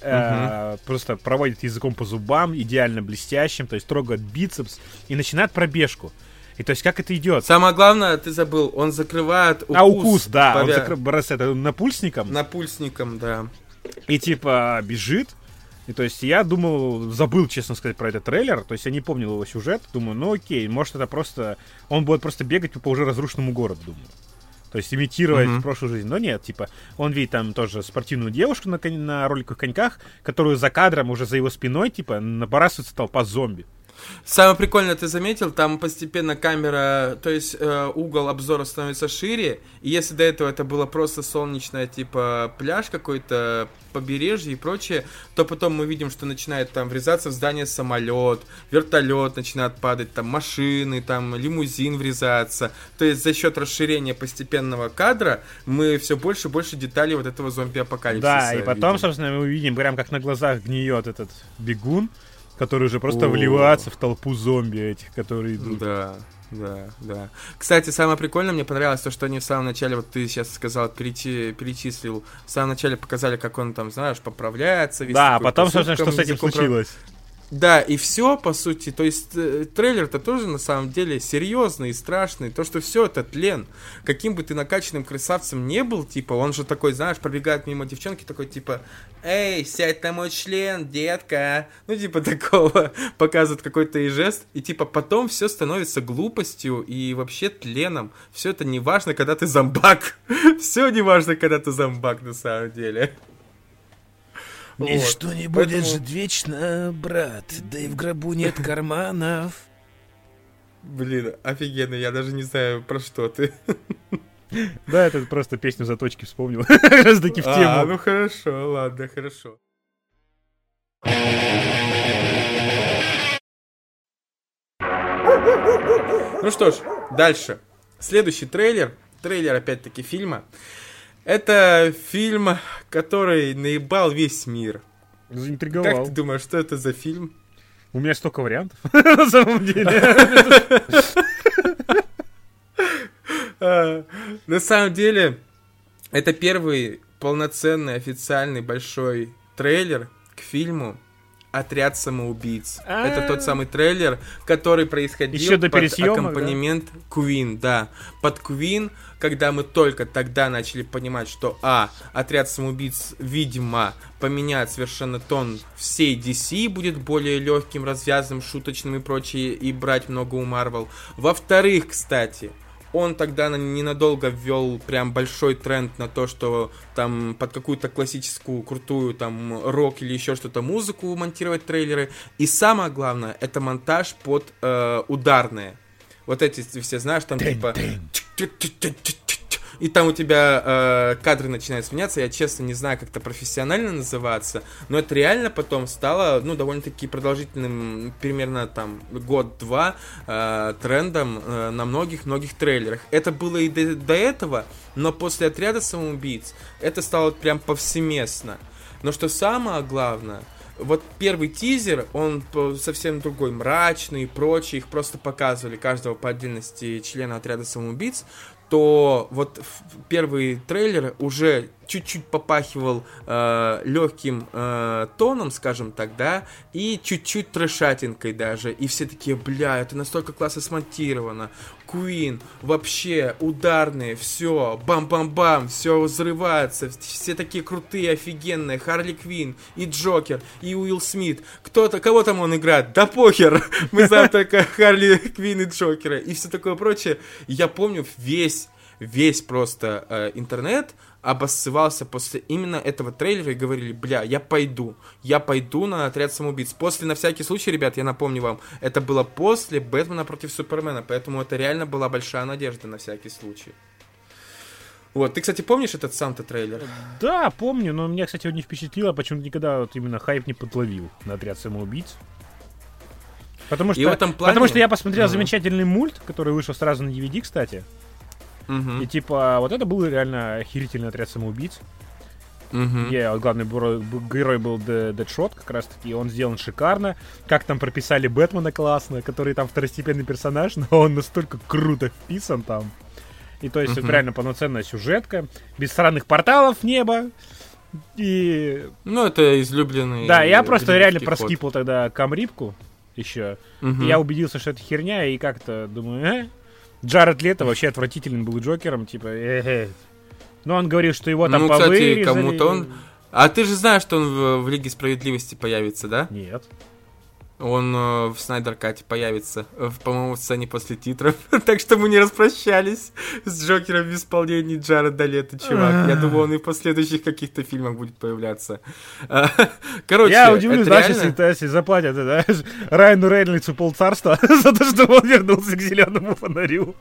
Э, просто проводят языком по зубам, идеально блестящим, то есть трогают бицепс и начинают пробежку. И то есть как это идет? Самое главное, ты забыл, он закрывает укус. А, укус, да, повя... он закрывает это, напульсником. Напульсником, да. И типа бежит, и то есть я думал, забыл, честно сказать, про этот трейлер. То есть я не помнил его сюжет. Думаю, ну окей, может это просто... Он будет просто бегать по уже разрушенному городу, думаю. То есть имитировать mm-hmm. прошлую жизнь. Но нет, типа, он видит там тоже спортивную девушку на, на роликовых коньках, которую за кадром, уже за его спиной, типа, набрасывается толпа зомби. Самое прикольное, ты заметил, там постепенно камера, то есть э, угол обзора становится шире, и если до этого это было просто солнечное, типа пляж какой-то, побережье и прочее, то потом мы видим, что начинает там врезаться в здание самолет, вертолет начинает падать, там машины, там лимузин врезаться. То есть за счет расширения постепенного кадра мы все больше и больше деталей вот этого зомби-апокалипсиса Да, и потом, видим. собственно, мы увидим прям как на глазах гниет этот бегун, который уже просто О. в толпу зомби этих, которые идут. Да, да, да. Кстати, самое прикольное мне понравилось то, что они в самом начале, вот ты сейчас сказал, перечи, перечислил, в самом начале показали, как он там, знаешь, поправляется. Да, а потом, собственно, что с этим случилось. Да, и все, по сути, то есть э, трейлер-то тоже на самом деле серьезный и страшный. То, что все это тлен. Каким бы ты накачанным красавцем не был, типа, он же такой, знаешь, пробегает мимо девчонки, такой, типа, эй, сядь на мой член, детка. Ну, типа, такого показывает какой-то и жест. И, типа, потом все становится глупостью и вообще тленом. Все это не важно, когда ты зомбак. все не важно, когда ты зомбак, на самом деле. Ничто вот. не будет Поэтому... жить вечно, брат, да и в гробу нет карманов. Блин, офигенно, я даже не знаю, про что ты. Да, это просто песню заточки вспомнил. Раз таки в тему. А, ну хорошо, ладно, хорошо. Ну что ж, дальше. Следующий трейлер. Трейлер, опять-таки, фильма. Это фильм, который наебал весь мир. Заинтриговал. Как ты думаешь, что это за фильм? У меня столько вариантов, на самом деле. А, на самом деле, это первый полноценный, официальный большой трейлер к фильму, Отряд самоубийц. Это тот самый трейлер, который происходил Еще до под аккомпанемент Queen, да. Под Queen, когда мы только тогда начали понимать, что, а, Отряд самоубийц, видимо, поменяет совершенно тон всей DC, будет более легким, развязанным, шуточным и прочее, и брать много у Marvel. Во-вторых, кстати, он тогда ненадолго ввел прям большой тренд на то, что там под какую-то классическую, крутую там рок или еще что-то музыку монтировать трейлеры. И самое главное, это монтаж под э, ударные. Вот эти все, знаешь, там типа и там у тебя э, кадры начинают сменяться. Я, честно, не знаю, как это профессионально называться, но это реально потом стало, ну, довольно-таки продолжительным, примерно там год-два э, трендом э, на многих-многих трейлерах. Это было и до, до этого, но после отряда самоубийц это стало прям повсеместно. Но что самое главное, вот первый тизер, он совсем другой, мрачный и прочее, их просто показывали каждого по отдельности члена отряда самоубийц, то вот первый трейлер уже чуть-чуть попахивал э, легким э, тоном, скажем так, да, и чуть-чуть трешатинкой даже. И все такие, бля, это настолько классно смонтировано. Queen, вообще ударные, все, бам-бам-бам, все взрывается, все такие крутые, офигенные, Харли Квин, и Джокер, и Уилл Смит, кто-то, кого там он играет, да похер, мы знаем только Харли Квин и Джокера, и все такое прочее. Я помню весь, весь просто э, интернет обоссывался после именно этого трейлера и говорили, бля, я пойду, я пойду на отряд самоубийц. После, на всякий случай, ребят, я напомню вам, это было после Бэтмена против Супермена, поэтому это реально была большая надежда на всякий случай. Вот, ты, кстати, помнишь этот сам-то трейлер? Да, помню, но меня, кстати, он не впечатлило, почему-то никогда вот именно хайп не подловил на отряд самоубийц. Потому что, и в этом плане... потому что я посмотрел uh-huh. замечательный мульт, который вышел сразу на DVD, кстати. Угу. И типа, вот это был реально охерительный отряд самоубийц. Угу. Где главный герой был Дэдшот, как раз таки, он сделан шикарно. Как там прописали Бэтмена классно, который там второстепенный персонаж, но он настолько круто вписан там. И то есть uh-huh. это реально полноценная сюжетка, без странных порталов неба. И... Ну, это излюбленный... Да, я просто реально ход. проскипал тогда Камрипку еще. Uh-huh. И я убедился, что это херня, и как-то думаю, э, Джаред Лето вообще отвратительным был Джокером, типа, э-э. Но он говорил, что его там Ну, кстати, кому-то он... А ты же знаешь, что он в, в Лиге Справедливости появится, да? Нет. Он э, в Снайдер Кате появится, э, по-моему, в сцене после титров. так что мы не распрощались с Джокером в исполнении Джареда Лето, чувак. Я думаю, он и в последующих каких-то фильмах будет появляться. Короче, Я удивлюсь, да, реально... если, если заплатят да, Райану Рейнольдсу полцарства за то, что он вернулся к зеленому фонарю.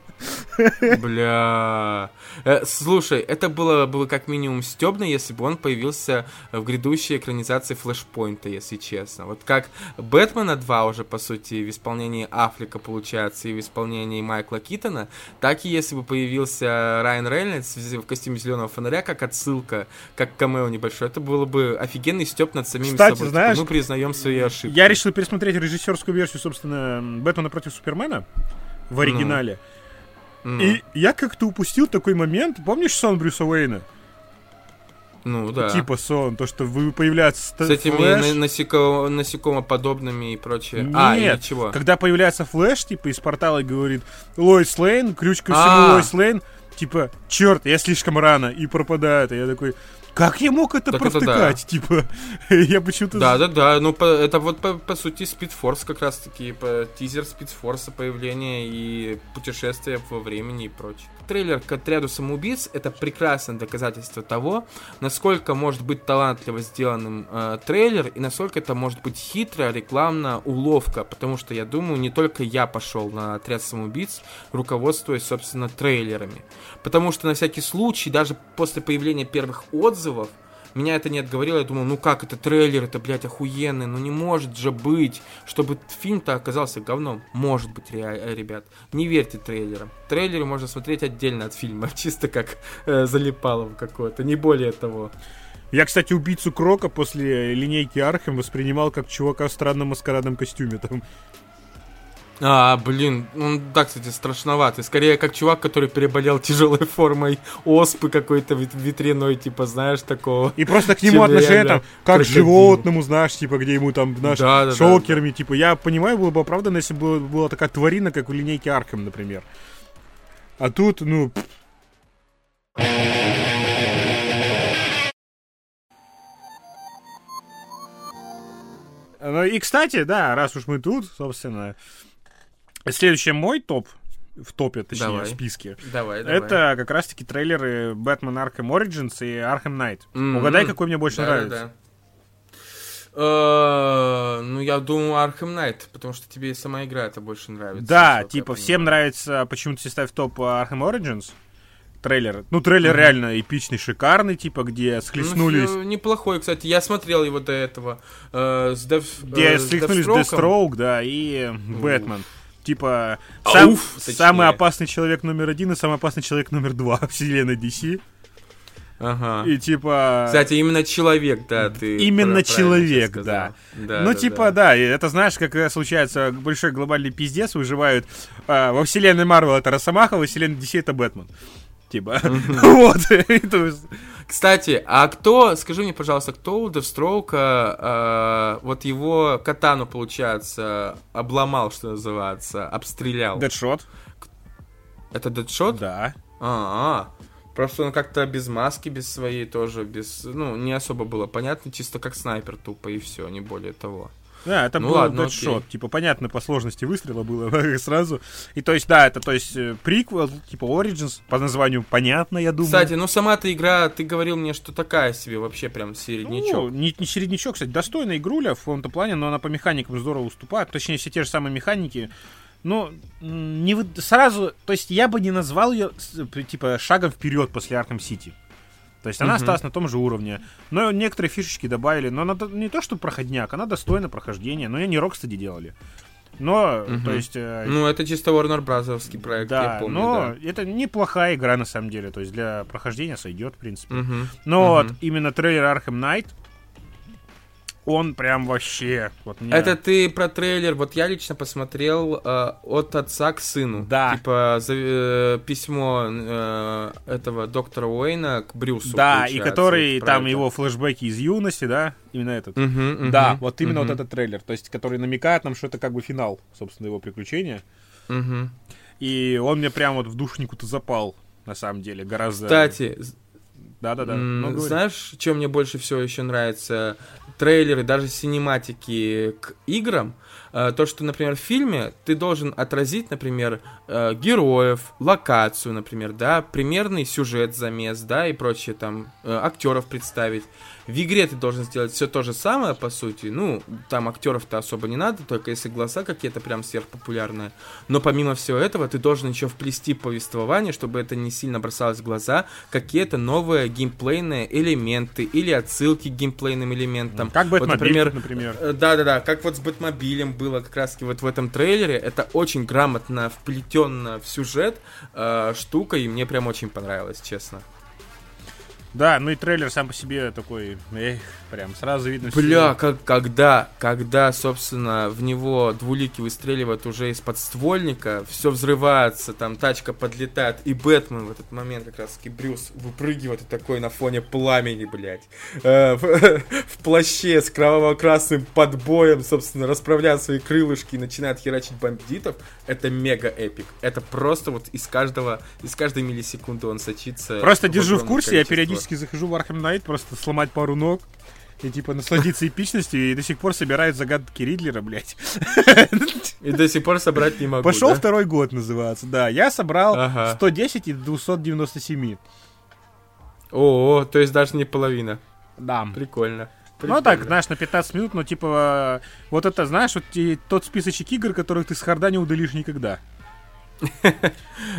Бля. Э, слушай, это было бы как минимум стебно, если бы он появился в грядущей экранизации Флэшпоинта, если честно. Вот как Бэтмен Бэтмена 2 уже, по сути, в исполнении Африка, получается, и в исполнении Майкла Китона, так и если бы появился Райан Рейнольдс в костюме зеленого фонаря, как отсылка, как камео небольшой, это было бы офигенный стеб над самим Кстати, собой. Знаешь, мы признаем свои ошибки. Я решил пересмотреть режиссерскую версию, собственно, Бэтмена против Супермена в оригинале. Ну. И я как-то упустил такой момент. Помнишь сон Брюса Уэйна? Ну, да. Типа сон, то, что вы появляется С этими флэш... насеко... насекомоподобными и прочее. Нет, а, или чего? когда появляется флэш, типа, из портала и говорит Лойс Лейн, ключ ко всему а. Лойс Лейн, типа, черт, я слишком рано, и пропадает. И я такой, как я мог это так провтыкать? Это да. Типа, я почему-то... Да, да, да. Ну, по, это вот, по, по сути, Speed как раз-таки. По, тизер Force, появление и путешествие во времени и прочее. Трейлер к отряду самоубийц это прекрасное доказательство того, насколько может быть талантливо сделанным э, трейлер и насколько это может быть хитрая рекламная уловка. Потому что я думаю, не только я пошел на отряд самоубийц, руководствуясь, собственно, трейлерами. Потому что на всякий случай, даже после появления первых отзывов, меня это не отговорило, я думал, ну как это трейлер, это, блядь, охуенный, ну не может же быть, чтобы фильм-то оказался говном. Может быть, ребят. Не верьте трейлерам. Трейлеры можно смотреть отдельно от фильма, чисто как э, залипало какое-то, не более того. Я, кстати, убийцу Крока после линейки Архем воспринимал как чувака в странном маскарадном костюме. Там А, блин, ну да, кстати, страшноватый. Скорее, как чувак, который переболел тяжелой формой оспы какой-то ветряной, типа, знаешь, такого. И просто к нему отношение там, как к животному, знаешь, типа, где ему там, знаешь, да, да, шокерами, да, типа, я понимаю, было бы оправданно, если бы была такая тварина, как в линейке Арком, например. А тут, ну... Ну и, кстати, да, раз уж мы тут, собственно, следующий мой топ, в топе, точнее, давай. в списке. Давай, Это давай. как раз-таки трейлеры Batman Arkham Origins и Arkham Knight. Mm-hmm. Угадай, какой мне больше да, нравится. Да, да. ну, я думаю, Arkham Knight, потому что тебе сама игра это больше нравится. Да, типа, всем нравится, почему-то все ставят в топ Arkham Origins трейлер. Ну, трейлер mm-hmm. реально эпичный, шикарный, типа, где схлестнулись... Ну, неплохой, кстати. Я смотрел его до этого. Э, с Дев, где э, схлестнулись Deathstroke, да, и Бэтмен. Типа, сам, Ауф, самый опасный человек номер один и самый опасный человек номер два вселенной DC. Ага. И типа... Кстати, именно человек, да, ты Именно человек, да. да. Ну, да, типа, да. да, это знаешь, как случается большой глобальный пиздец, выживают э, во вселенной Марвел это Росомаха, во вселенной DC это Бэтмен типа. вот. Кстати, а кто, скажи мне, пожалуйста, кто у Девстроука э, вот его катану, получается, обломал, что называется, обстрелял? Дедшот. Это Дедшот? Да. -а. Просто он как-то без маски, без своей тоже, без, ну, не особо было понятно, чисто как снайпер тупо и все, не более того. Да, это ну, был ладно. Типа, понятно, по сложности выстрела было сразу. И то есть, да, это то есть э, приквел, типа Origins, по названию понятно, я думаю. Кстати, ну сама-то игра, ты говорил мне, что такая себе вообще прям середнячок. Ну, не, не середнячок, кстати, достойная игруля в каком-то плане, но она по механикам здорово уступает. Точнее, все те же самые механики. Ну, не сразу, то есть я бы не назвал ее типа шагом вперед после Arkham City. То есть она осталась на том же уровне. Но некоторые фишечки добавили. Но она не то, что проходняк, она достойна прохождения. Но ее не Рокстеди делали. Но, mm-hmm. то есть... Э, ну, это чисто Warner Bros. проект, да, я помню, но да. это неплохая игра, на самом деле. То есть для прохождения сойдет, в принципе. Mm-hmm. Но mm-hmm. вот именно трейлер Arkham Knight, он прям вообще... Вот мне... Это ты про трейлер, вот я лично посмотрел э, от отца к сыну. Да. Типа за, э, письмо э, этого доктора Уэйна к Брюсу. Да, и который вот там его флешбеки из юности, да? Именно этот. Угу, угу, да, вот именно угу. вот этот трейлер. То есть, который намекает нам, что это как бы финал, собственно, его приключения. Угу. И он мне прям вот в душнику-то запал, на самом деле, гораздо... Кстати, да-да-да. Ну, знаешь, что мне больше всего еще нравится? Трейлеры, даже синематики к играм. Э, то, что, например, в фильме ты должен отразить, например, э, героев, локацию, например, да, примерный сюжет, замес, да, и прочее, там, э, актеров представить. В игре ты должен сделать все то же самое, по сути. Ну, там актеров-то особо не надо, только если глаза какие-то прям сверхпопулярные. Но помимо всего этого, ты должен еще вплести повествование, чтобы это не сильно бросалось в глаза, какие-то новые геймплейные элементы или отсылки к геймплейным элементам. Как Бэтмобиль, вот, например, например. Э, да-да-да, как вот с Бэтмобилем было как раз вот в этом трейлере. Это очень грамотно вплетенно в сюжет э, штука, и мне прям очень понравилось, честно. Да, ну и трейлер сам по себе такой, эх, прям сразу видно. Бля, как, когда, когда, собственно, в него двулики выстреливают уже из подствольника, все взрывается, там тачка подлетает, и Бэтмен в этот момент как раз таки Брюс выпрыгивает и такой на фоне пламени, блядь, э, в, в плаще с кроваво-красным подбоем, собственно, расправляет свои крылышки и начинает херачить бандитов, это мега эпик. Это просто вот из каждого, из каждой миллисекунды он сочится. Просто держу в курсе, я периодически периодически захожу в Arkham Knight, просто сломать пару ног. И типа насладиться эпичностью, и до сих пор собирает загадки Ридлера, блядь. И до сих пор собрать не могу. Пошел да? второй год, называется. Да, я собрал ага. 110 из 297. О, то есть даже не половина. Да. Прикольно. Прикольно. Ну так, знаешь, на 15 минут, но типа, вот это, знаешь, вот тот списочек игр, которых ты с харда не удалишь никогда.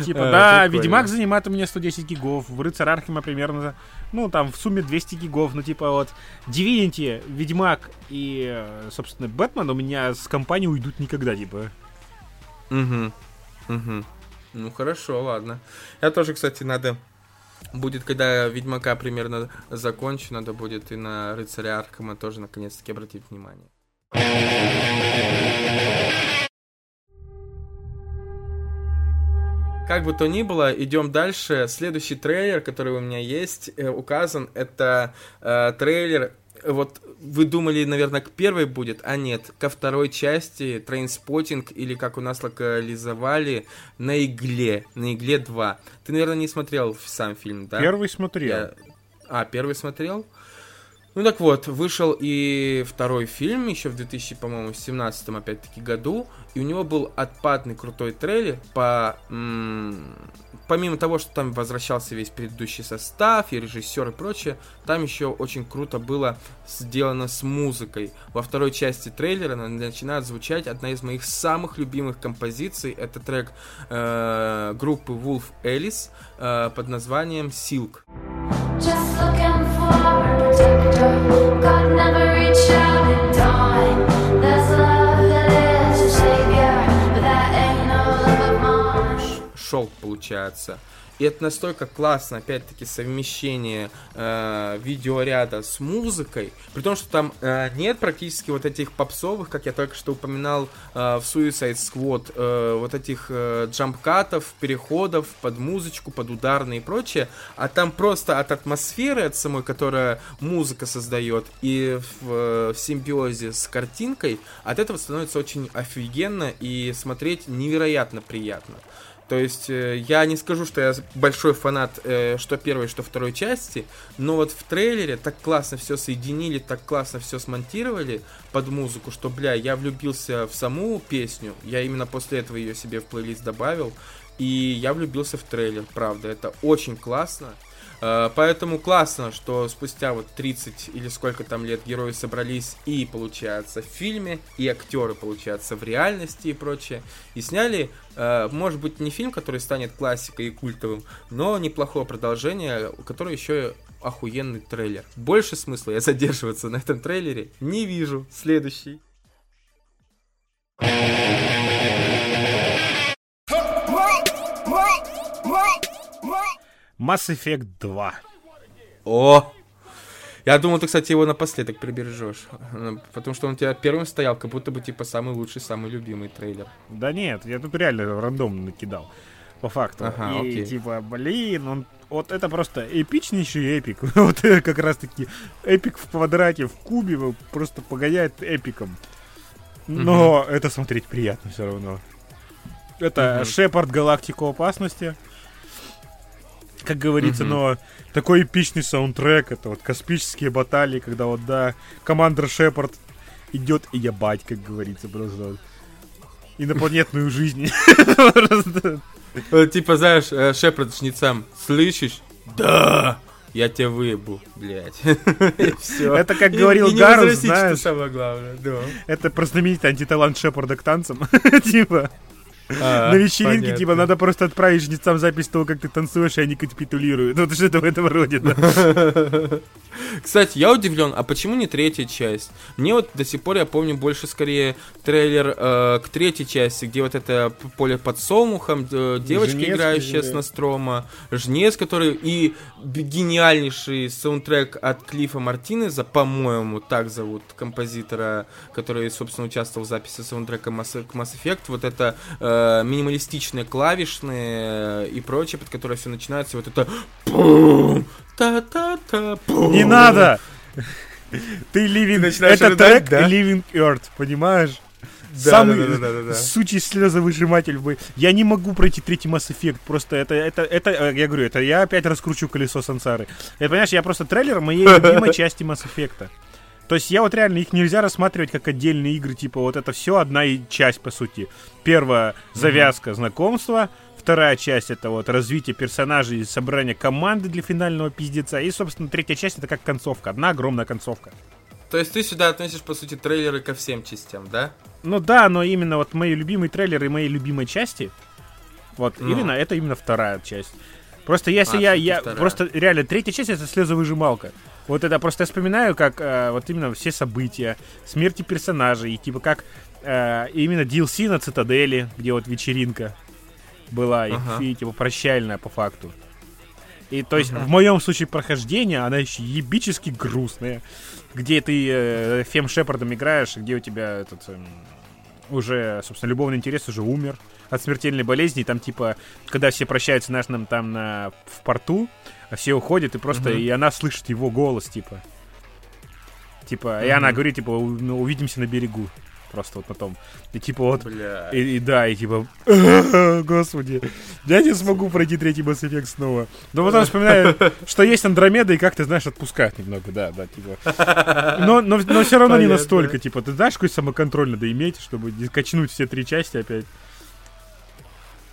Типа, да, Ведьмак занимает у меня 110 гигов, в Рыцарь Архима примерно, ну, там, в сумме 200 гигов, ну, типа, вот, Divinity, Ведьмак и, собственно, Бэтмен у меня с компанией уйдут никогда, типа. Угу, угу. Ну, хорошо, ладно. Я тоже, кстати, надо будет, когда Ведьмака примерно закончу, надо будет и на Рыцаря Архама тоже наконец-таки обратить внимание. Как бы то ни было, идем дальше. Следующий трейлер, который у меня есть, э, указан, это э, трейлер вот вы думали, наверное, к первой будет, а нет, ко второй части Trainspotting, или как у нас локализовали, на игле, на игле 2. Ты, наверное, не смотрел сам фильм, да? Первый смотрел. Я... А, первый смотрел? Ну так вот, вышел и второй фильм еще в 2000, по-моему, 17 опять-таки году, и у него был отпадный крутой трейлер по... Помимо того, что там возвращался весь предыдущий состав и режиссер и прочее, там еще очень круто было сделано с музыкой. Во второй части трейлера начинает звучать одна из моих самых любимых композиций. Это трек э, группы Wolf Alice э, под названием Silk. Just looking for Шелк получается. И это настолько классно, опять-таки, совмещение э, видеоряда с музыкой, при том, что там э, нет практически вот этих попсовых, как я только что упоминал э, в Suicide Squad, э, вот этих э, джампкатов, переходов под музычку, под ударные и прочее, а там просто от атмосферы, от самой, которая музыка создает, и в, э, в симбиозе с картинкой, от этого становится очень офигенно и смотреть невероятно приятно. То есть э, я не скажу, что я большой фанат э, что первой, что второй части, но вот в трейлере так классно все соединили, так классно все смонтировали под музыку, что, бля, я влюбился в саму песню, я именно после этого ее себе в плейлист добавил, и я влюбился в трейлер, правда, это очень классно. Э, поэтому классно, что спустя вот 30 или сколько там лет герои собрались и, получается, в фильме, и актеры, получается, в реальности и прочее. И сняли, э, может быть, не фильм, который станет классикой и культовым, но неплохое продолжение, у которого еще охуенный трейлер. Больше смысла я задерживаться на этом трейлере не вижу. Следующий. Mass Effect 2. О! Я думал, ты, кстати, его напоследок прибережешь. Потому что он у тебя первым стоял, как будто бы, типа, самый лучший, самый любимый трейлер. Да нет, я тут реально рандомно накидал. По факту. Ага, и, окей. типа, блин, он... Вот это просто эпичнейший epic. вот как раз-таки epic в квадрате, в кубе просто погоняет эпиком. Но угу. это смотреть приятно все равно. Это угу. Шепард, Галактика в опасности как говорится, mm-hmm. но такой эпичный саундтрек, это вот космические баталии, когда вот, да, командор Шепард идет и ебать, как говорится, просто инопланетную жизнь. Типа, знаешь, э, Шепард жнецам, слышишь? Да! Я тебя выебу, блядь. Это, как говорил Гарус, знаешь. самое главное. Это про знаменитый антиталант Шепарда к танцам. Типа. А, на вечеринке, понятно. типа, надо просто отправить жнецам запись того, как ты танцуешь, и они капитулируют. Вот что-то в этом роде, да. Кстати, я удивлен, а почему не третья часть? Мне вот до сих пор, я помню, больше скорее трейлер э, к третьей части, где вот это поле под солмухом, э, девочка, Жнец, играющая с Настрома, Жнец, который и гениальнейший саундтрек от Клифа Мартинеза, по-моему, так зовут композитора, который, собственно, участвовал в записи саундтрека Mass, к Mass Effect, вот это э, минималистичные клавишные и прочее, под которое все начинается, вот это Та-та-та. Не надо! Ты Living... Это трек да? Living Earth, понимаешь? Да, Самый да, да, да, да, да. сучий слезовыжиматель бы. Я не могу пройти третий Mass Effect. Просто это, это, это, э, я говорю, это я опять раскручу колесо сансары. Это, понимаешь, я просто трейлер моей любимой части Mass Effect. То есть я вот реально, их нельзя рассматривать как отдельные игры, типа вот это все одна и часть, по сути. Первая завязка mm-hmm. знакомства, Вторая часть это вот развитие персонажей и собрание команды для финального пиздеца. И, собственно, третья часть это как концовка. Одна огромная концовка. То есть ты сюда относишь, по сути, трейлеры ко всем частям, да? Ну да, но именно вот мои любимые трейлеры и мои любимые части, вот ну. именно это именно вторая часть. Просто если а, я, я вторая. просто реально третья часть это слезовыжималка. Вот это просто я вспоминаю, как э, вот именно все события, смерти персонажей, и типа как э, именно DLC на Цитадели, где вот вечеринка была ага. и типа прощальная по факту. И то есть ага. в моем случае прохождения она еще ебически грустная. Где ты э, Фем Шепардом играешь, где у тебя этот э, уже, собственно, любовный интерес уже умер. от смертельной болезни, там, типа, когда все прощаются, знаешь, нам там на, в порту, а все уходят, и просто, угу. и она слышит его голос, типа. Типа, mm-hmm. и она говорит, типа, ну, увидимся на берегу. Просто вот на том. И типа вот... И, и да, и типа... Господи, я не смогу пройти третий Mass Effect снова. Но потом вспоминаю, что есть Андромеда, и как ты знаешь, отпускать немного, да, да, типа. Но, но, но все равно Понятно. не настолько, типа, ты знаешь, какой самоконтроль надо иметь, чтобы качнуть все три части опять.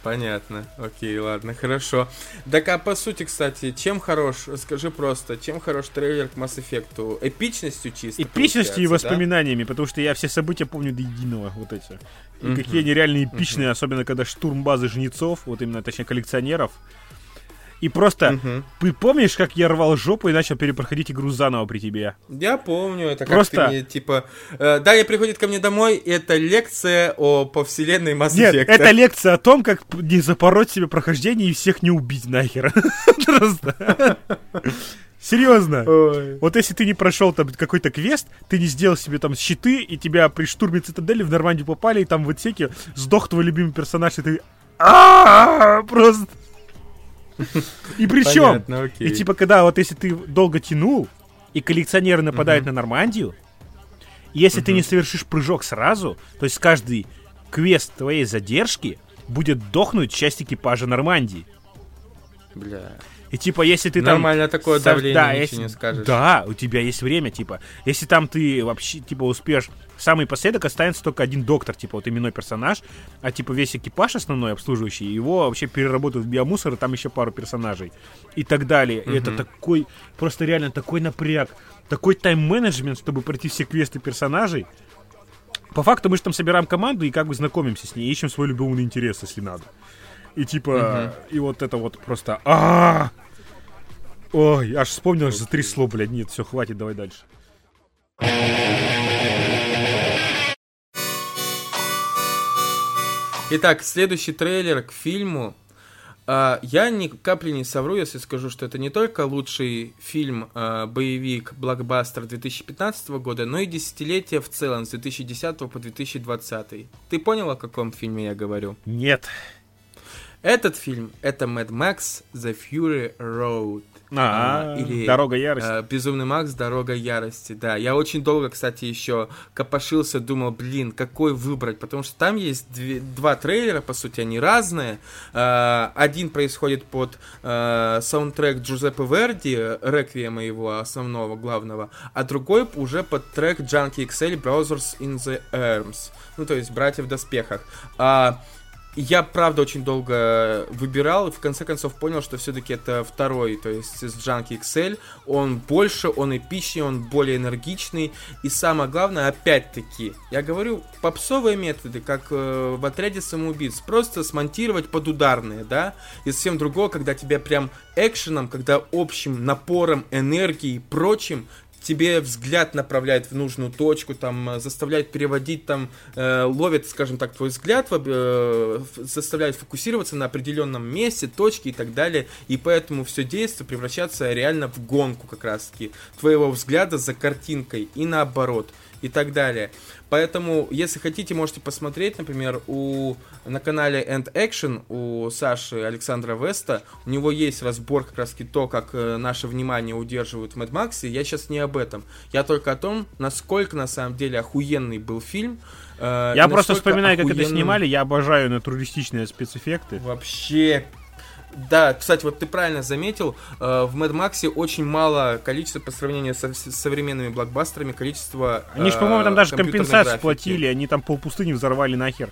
Понятно. Окей, ладно, хорошо. Так, а по сути, кстати, чем хорош, скажи просто, чем хорош трейлер к Mass Effect? Эпичностью чисто? Эпичностью и воспоминаниями, да? потому что я все события помню до единого, вот эти. И uh какие они реально эпичные, uh особенно когда штурм базы жнецов, вот именно, точнее, коллекционеров. И просто, угу. ты помнишь, как я рвал жопу и начал перепроходить игру заново при тебе? Я помню, это просто... как ты мне, типа... Э, Даня приходит ко мне домой, и это лекция о по вселенной Mass Effect. Нет, это лекция о том, как не запороть себе прохождение и всех не убить нахер. Просто. Серьезно. Ой. Вот если ты не прошел там какой-то квест, ты не сделал себе там щиты, и тебя при штурме цитадели в Нормандию попали, и там в отсеке сдох твой любимый персонаж, и ты... Просто... И причем, и типа, когда вот если ты долго тянул, и коллекционеры нападают на Нормандию, если ты не совершишь прыжок сразу, то есть каждый квест твоей задержки будет дохнуть часть экипажа Нормандии. Бля. И типа, если ты там... Нормально такое со... давление, да, если... не скажешь. Да, у тебя есть время, типа. Если там ты вообще, типа, успеешь... Самый последок останется только один доктор, типа, вот именной персонаж, а типа весь экипаж основной обслуживающий, его вообще переработают в биомусор, и там еще пару персонажей. И так далее. И это такой, просто реально такой напряг, такой тайм-менеджмент, чтобы пройти все квесты персонажей. По факту мы же там собираем команду и как бы знакомимся с ней, ищем свой любовный интерес, если надо. И типа, угу. и вот это вот просто... а Ой, аж вспомнил, аж затрясло, блядь. Нет, все, хватит, давай дальше. Итак, следующий трейлер к фильму. Uh, я ни капли не совру, если скажу, что это не только лучший фильм, uh, боевик, блокбастер 2015 года, но и десятилетие в целом, с 2010 по 2020. Ты понял, о каком фильме я говорю? Нет. Этот фильм — это Mad Max The Fury Road. А, а, или Дорога ярости. А, Безумный Макс, Дорога ярости. Да, я очень долго, кстати, еще копошился, думал, блин, какой выбрать, потому что там есть две, два трейлера, по сути, они разные. А, один происходит под а, саундтрек Джузеппе Верди, реквиема его основного, главного, а другой уже под трек Junkie XL Brothers in the Arms. Ну, то есть братья в доспехах. А, я, правда, очень долго выбирал, и в конце концов понял, что все-таки это второй, то есть с Junkie XL. Он больше, он эпичнее, он более энергичный. И самое главное, опять-таки, я говорю, попсовые методы, как э, в отряде самоубийц. Просто смонтировать под ударные, да? И совсем другого, когда тебя прям экшеном, когда общим напором, энергией и прочим тебе взгляд направляет в нужную точку, там, э, заставляет переводить, там, э, ловит, скажем так, твой взгляд, э, заставляет фокусироваться на определенном месте, точке и так далее, и поэтому все действие превращается реально в гонку как раз-таки твоего взгляда за картинкой. И наоборот и так далее. Поэтому, если хотите, можете посмотреть, например, у, на канале End Action у Саши Александра Веста. У него есть разбор как раз то, как э, наше внимание удерживают в Mad Max. Я сейчас не об этом. Я только о том, насколько на самом деле охуенный был фильм. Э, я просто вспоминаю, охуенным... как это снимали. Я обожаю натуралистичные спецэффекты. Вообще да, кстати, вот ты правильно заметил, э, в Mad Max очень мало количества по сравнению со современными блокбастерами, количество Они же, по-моему, там даже компенсацию платили, они там полпустыни взорвали нахер.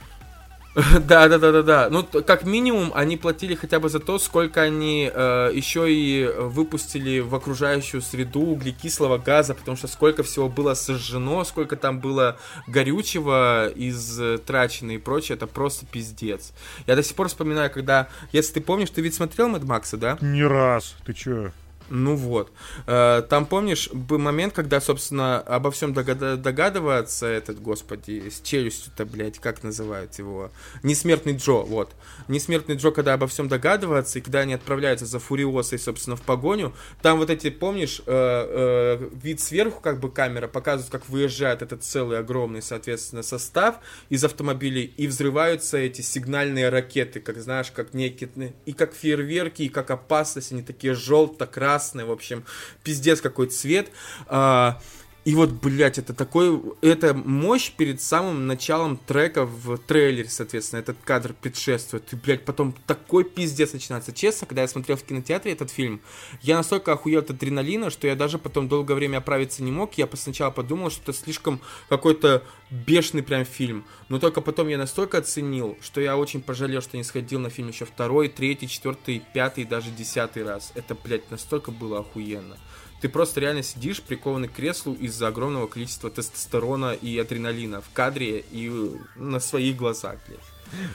Да, да, да, да, да. Ну, как минимум, они платили хотя бы за то, сколько они э, еще и выпустили в окружающую среду углекислого газа, потому что сколько всего было сожжено, сколько там было горючего из трачено и прочее, это просто пиздец. Я до сих пор вспоминаю, когда, если ты помнишь, ты ведь смотрел Mad Max, да? Не раз, ты чё? Ну вот. Э, там, помнишь, был момент, когда, собственно, обо всем догадывается этот, господи, с челюстью-то, блядь, как называют его? Несмертный Джо, вот. Несмертный Джо, когда обо всем догадывается, и когда они отправляются за Фуриосой, собственно, в погоню, там вот эти, помнишь, э, э, вид сверху, как бы камера, показывает, как выезжает этот целый огромный, соответственно, состав из автомобилей, и взрываются эти сигнальные ракеты, как, знаешь, как некие, и как фейерверки, и как опасность, они такие желто-красные, красный, в общем, пиздец какой цвет. А, и вот, блядь, это такой, это мощь перед самым началом трека в трейлере, соответственно, этот кадр предшествует. И, блядь, потом такой пиздец начинается. Честно, когда я смотрел в кинотеатре этот фильм, я настолько охуел от адреналина, что я даже потом долгое время оправиться не мог. Я сначала подумал, что это слишком какой-то бешеный прям фильм. Но только потом я настолько оценил, что я очень пожалел, что не сходил на фильм еще второй, третий, четвертый, пятый, даже десятый раз. Это, блядь, настолько было охуенно ты просто реально сидишь прикованный к креслу из-за огромного количества тестостерона и адреналина в кадре и на своих глазах, блядь.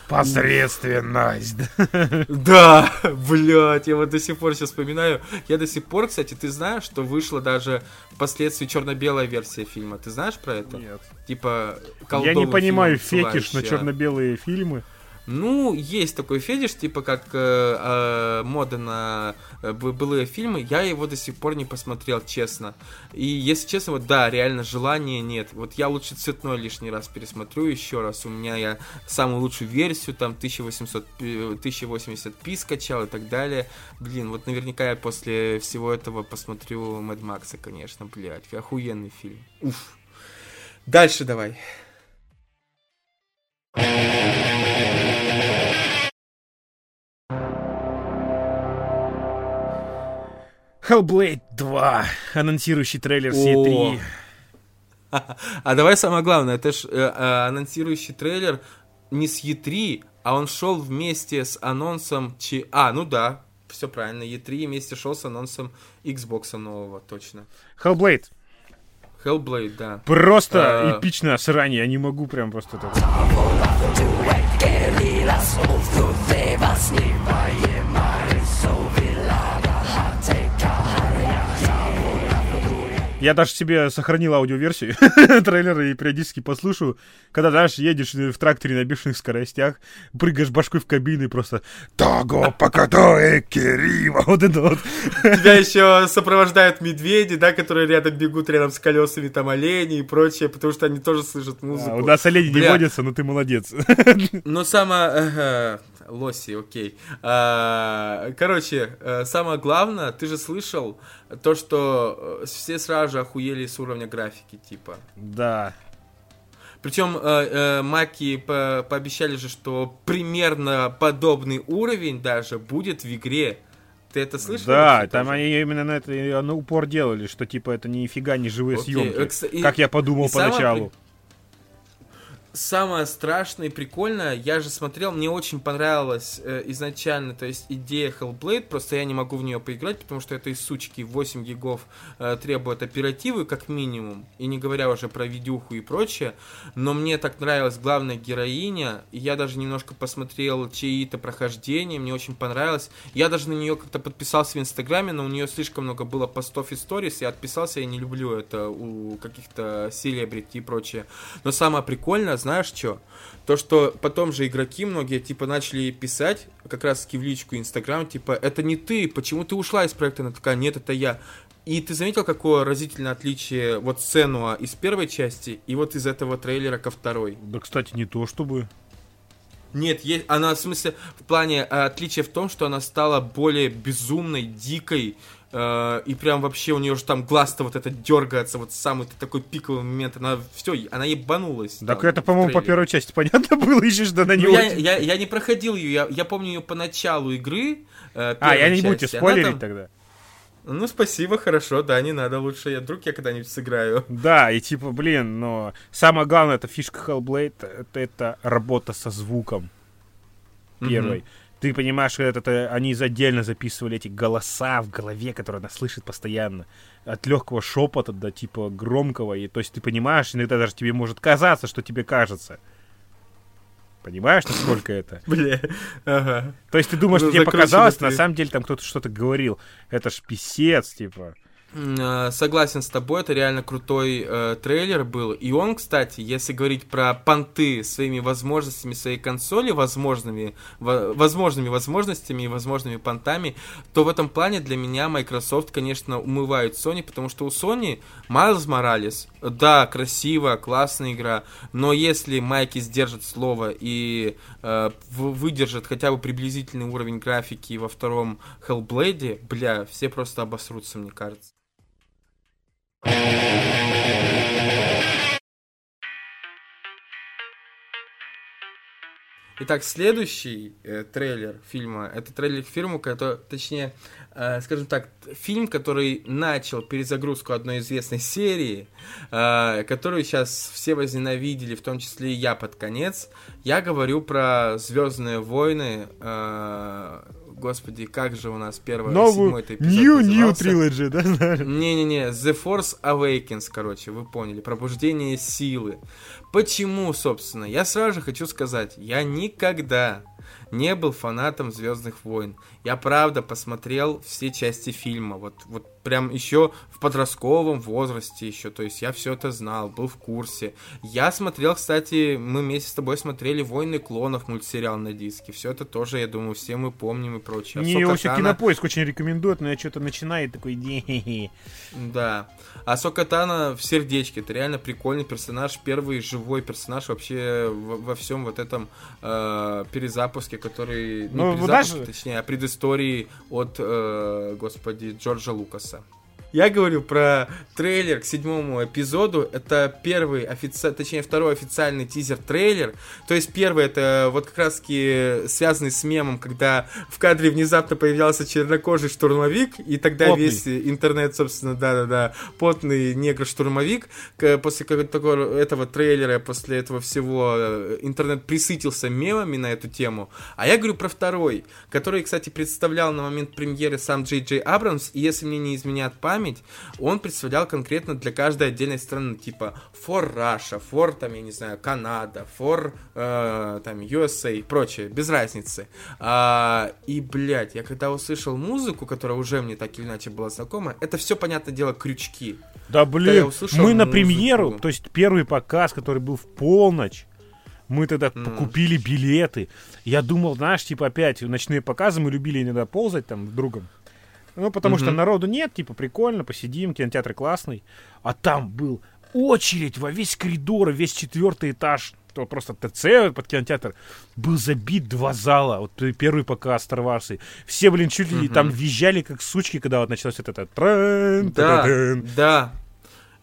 Посредственность. Да, блядь, я вот до сих пор сейчас вспоминаю. Я до сих пор, кстати, ты знаешь, что вышла даже впоследствии черно-белая версия фильма. Ты знаешь про это? Нет. Типа, Я не понимаю фетиш на черно-белые фильмы. Ну, есть такой фетиш, типа как э, э, мода на э, былые фильмы. Я его до сих пор не посмотрел, честно. И если честно, вот да, реально желания нет. Вот я лучше цветной лишний раз пересмотрю еще раз. У меня я самую лучшую версию, там 1800, 1080p э, скачал и так далее. Блин, вот наверняка я после всего этого посмотрю Мэд Макса, конечно, блядь. Охуенный фильм. Уф. Дальше давай. Hellblade 2, анонсирующий трейлер с E3. А давай самое главное, это ж э, э, анонсирующий трейлер не с E3, а он шел вместе с анонсом... Чи... А, ну да, все правильно, E3 вместе шел с анонсом Xbox нового, точно. Hellblade. Hellblade, да. Просто а... эпичное срание, я не могу прям просто так. Я даже себе сохранил аудиоверсию трейлера и периодически послушаю, когда, знаешь, едешь в тракторе на бешеных скоростях, прыгаешь башкой в кабину и просто «Того покатое Кирива!» Вот это вот. Тебя еще сопровождают медведи, да, которые рядом бегут рядом с колесами, там олени и прочее, потому что они тоже слышат музыку. А, у нас олени Бля. не водятся, но ты молодец. Ну, самое... Лоси, окей. А, короче, э, самое главное, ты же слышал то, что э, все сразу же охуели с уровня графики, типа. Да. Причем э, э, маки по пообещали же, что примерно подобный уровень даже будет в игре. Ты это слышал? Да, там тоже? они именно на это на упор делали, что типа это нифига не живые Окей. съемки. И, как я подумал поначалу. Самое самое страшное и прикольное, я же смотрел, мне очень понравилась э, изначально, то есть идея Hellblade, просто я не могу в нее поиграть, потому что этой сучки 8 гигов э, требует оперативы как минимум, и не говоря уже про видюху и прочее, но мне так нравилась главная героиня, и я даже немножко посмотрел чьи-то прохождения, мне очень понравилось, я даже на нее как-то подписался в Инстаграме, но у нее слишком много было постов и сторис, я отписался, я не люблю это у каких-то селебрити и прочее, но самое прикольное, знаешь что? То, что потом же игроки многие, типа, начали писать, как раз в личку Инстаграм, типа, это не ты, почему ты ушла из проекта? Она такая, нет, это я. И ты заметил, какое разительное отличие вот сцену из первой части и вот из этого трейлера ко второй? Да, кстати, не то чтобы. Нет, есть, она в смысле в плане а, отличия в том, что она стала более безумной, дикой, Э, и прям вообще у нее же там глаз-то вот это дергается, вот самый такой пиковый момент, она все, она ебанулась. Так там, это, по-моему, по первой части понятно было, еще что она не ну, я, я, я не проходил ее, я, я помню ее по началу игры. Э, а, я не будете спойлерить там... тогда. Ну, спасибо, хорошо, да, не надо, лучше я вдруг я когда-нибудь сыграю. Да, и типа, блин, но самое главное, это фишка Hellblade, это, это работа со звуком первой. Mm-hmm ты понимаешь, это, это они отдельно записывали эти голоса в голове, которые она слышит постоянно. От легкого шепота до типа громкого. И, то есть ты понимаешь, иногда даже тебе может казаться, что тебе кажется. Понимаешь, насколько это? Бля, ага. То есть ты думаешь, что тебе показалось, на самом деле там кто-то что-то говорил. Это ж писец, типа. Э, согласен с тобой, это реально крутой э, трейлер был. И он, кстати, если говорить про понты своими возможностями своей консоли, возможными, в, возможными возможностями и возможными понтами, то в этом плане для меня Microsoft, конечно, умывает Sony, потому что у Sony Майлз Моралес, да, красиво, классная игра, но если Майки сдержит слово и э, выдержит хотя бы приблизительный уровень графики во втором Hellblade, бля, все просто обосрутся, мне кажется. Итак, следующий э, трейлер фильма, это трейлер к фильму, который, точнее, э, скажем так, фильм, который начал перезагрузку одной известной серии, э, которую сейчас все возненавидели, в том числе и я под конец. Я говорю про Звездные войны, э, господи, как же у нас первый, Новую, седьмой эпизод New, New Trilogy, да? Не-не-не, The Force Awakens, короче, вы поняли, пробуждение силы. Почему, собственно? Я сразу же хочу сказать, я никогда не был фанатом Звездных войн. Я правда посмотрел все части фильма. Вот, вот прям еще в подростковом возрасте еще. То есть я все это знал, был в курсе. Я смотрел, кстати, мы вместе с тобой смотрели «Войны клонов» мультсериал на диске. Все это тоже, я думаю, все мы помним и прочее. Не, его еще Кинопоиск очень рекомендует, но я что-то начинаю такой... Да. А Сокатана в сердечке. Это реально прикольный персонаж. Первый живой персонаж вообще во, во всем вот этом э, перезапуске, который... Ну, не перезапуске, даже... точнее, а предыстории от, э, господи, Джорджа Лукаса. Я говорю про трейлер к седьмому эпизоду. Это первый офици... точнее второй официальный тизер-трейлер. То есть первый это вот как раз таки связанный с мемом, когда в кадре внезапно появлялся чернокожий штурмовик, и тогда потный. весь интернет, собственно, да-да-да, потный негр-штурмовик. После такого этого трейлера, после этого всего э, интернет присытился мемами на эту тему. А я говорю про второй, который, кстати, представлял на момент премьеры сам Джей Джей Абрамс, и если мне не изменяет память, память, он представлял конкретно для каждой отдельной страны, типа for Russia, for, там, я не знаю, Канада, for, э, там, USA и прочее, без разницы. А, и, блядь, я когда услышал музыку, которая уже мне так или иначе была знакома, это все, понятное дело, крючки. Да, блин, мы на премьеру, то есть первый показ, который был в полночь, мы тогда mm. купили билеты. Я думал, знаешь, типа опять ночные показы, мы любили иногда ползать там с другом. Ну, потому mm-hmm. что народу нет, типа, прикольно, посидим, кинотеатр классный. А там был очередь во весь коридор, весь четвертый этаж, то просто ТЦ под кинотеатр, был забит два зала. Вот первый показ Star Wars. Все, блин, чуть ли mm-hmm. там визжали, как сучки, когда вот началось вот это... Да, да,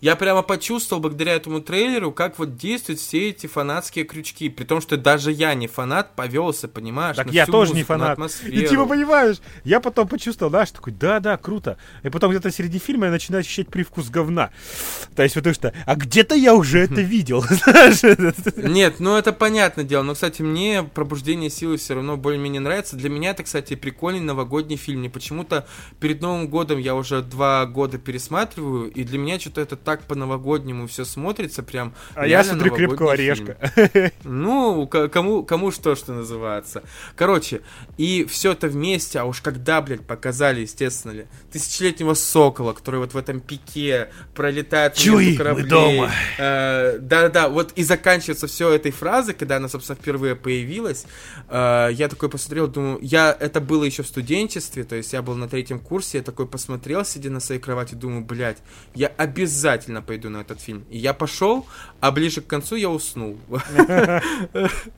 я прямо почувствовал благодаря этому трейлеру, как вот действуют все эти фанатские крючки. При том, что даже я не фанат, повелся, понимаешь? Так я тоже музыку, не фанат. И типа, понимаешь, я потом почувствовал, знаешь, такой, да-да, круто. И потом где-то среди фильма я начинаю ощущать привкус говна. То есть, потому что, а где-то я уже это видел, Нет, ну это понятное дело. Но, кстати, мне «Пробуждение силы» все равно более-менее нравится. Для меня это, кстати, прикольный новогодний фильм. Мне почему-то перед Новым годом я уже два года пересматриваю, и для меня что-то это так так по-новогоднему все смотрится, прям. А я смотрю крепкого орешка. Ну, кому, кому что, что называется. Короче, и все это вместе, а уж когда, блядь, показали, естественно ли, тысячелетнего сокола, который вот в этом пике пролетает Чуй, мы дома. Э, да-да, вот и заканчивается все этой фразой, когда она, собственно, впервые появилась. Э, я такой посмотрел, думаю, я, это было еще в студенчестве, то есть я был на третьем курсе, я такой посмотрел, сидя на своей кровати, думаю, блядь, я обязательно обязательно пойду на этот фильм. И я пошел, а ближе к концу я уснул.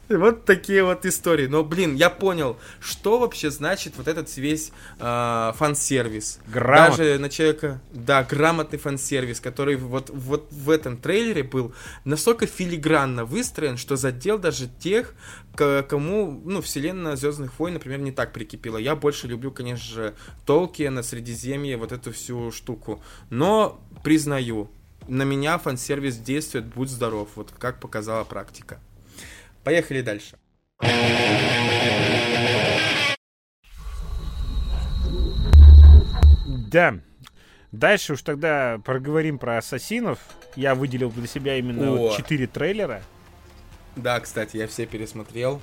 Вот такие вот истории. Но, блин, я понял, что вообще значит вот этот весь а, фан-сервис. Даже на человека, да, грамотный фан-сервис, который вот, вот в этом трейлере был настолько филигранно выстроен, что задел даже тех, кому, ну, вселенная Звездных войн, например, не так прикипела. Я больше люблю, конечно же, Толкиена, Средиземье, вот эту всю штуку. Но признаю, на меня фан-сервис действует, будь здоров, вот как показала практика. Поехали дальше. Да. Дальше уж тогда проговорим про ассасинов. Я выделил для себя именно О. 4 трейлера. Да, кстати, я все пересмотрел.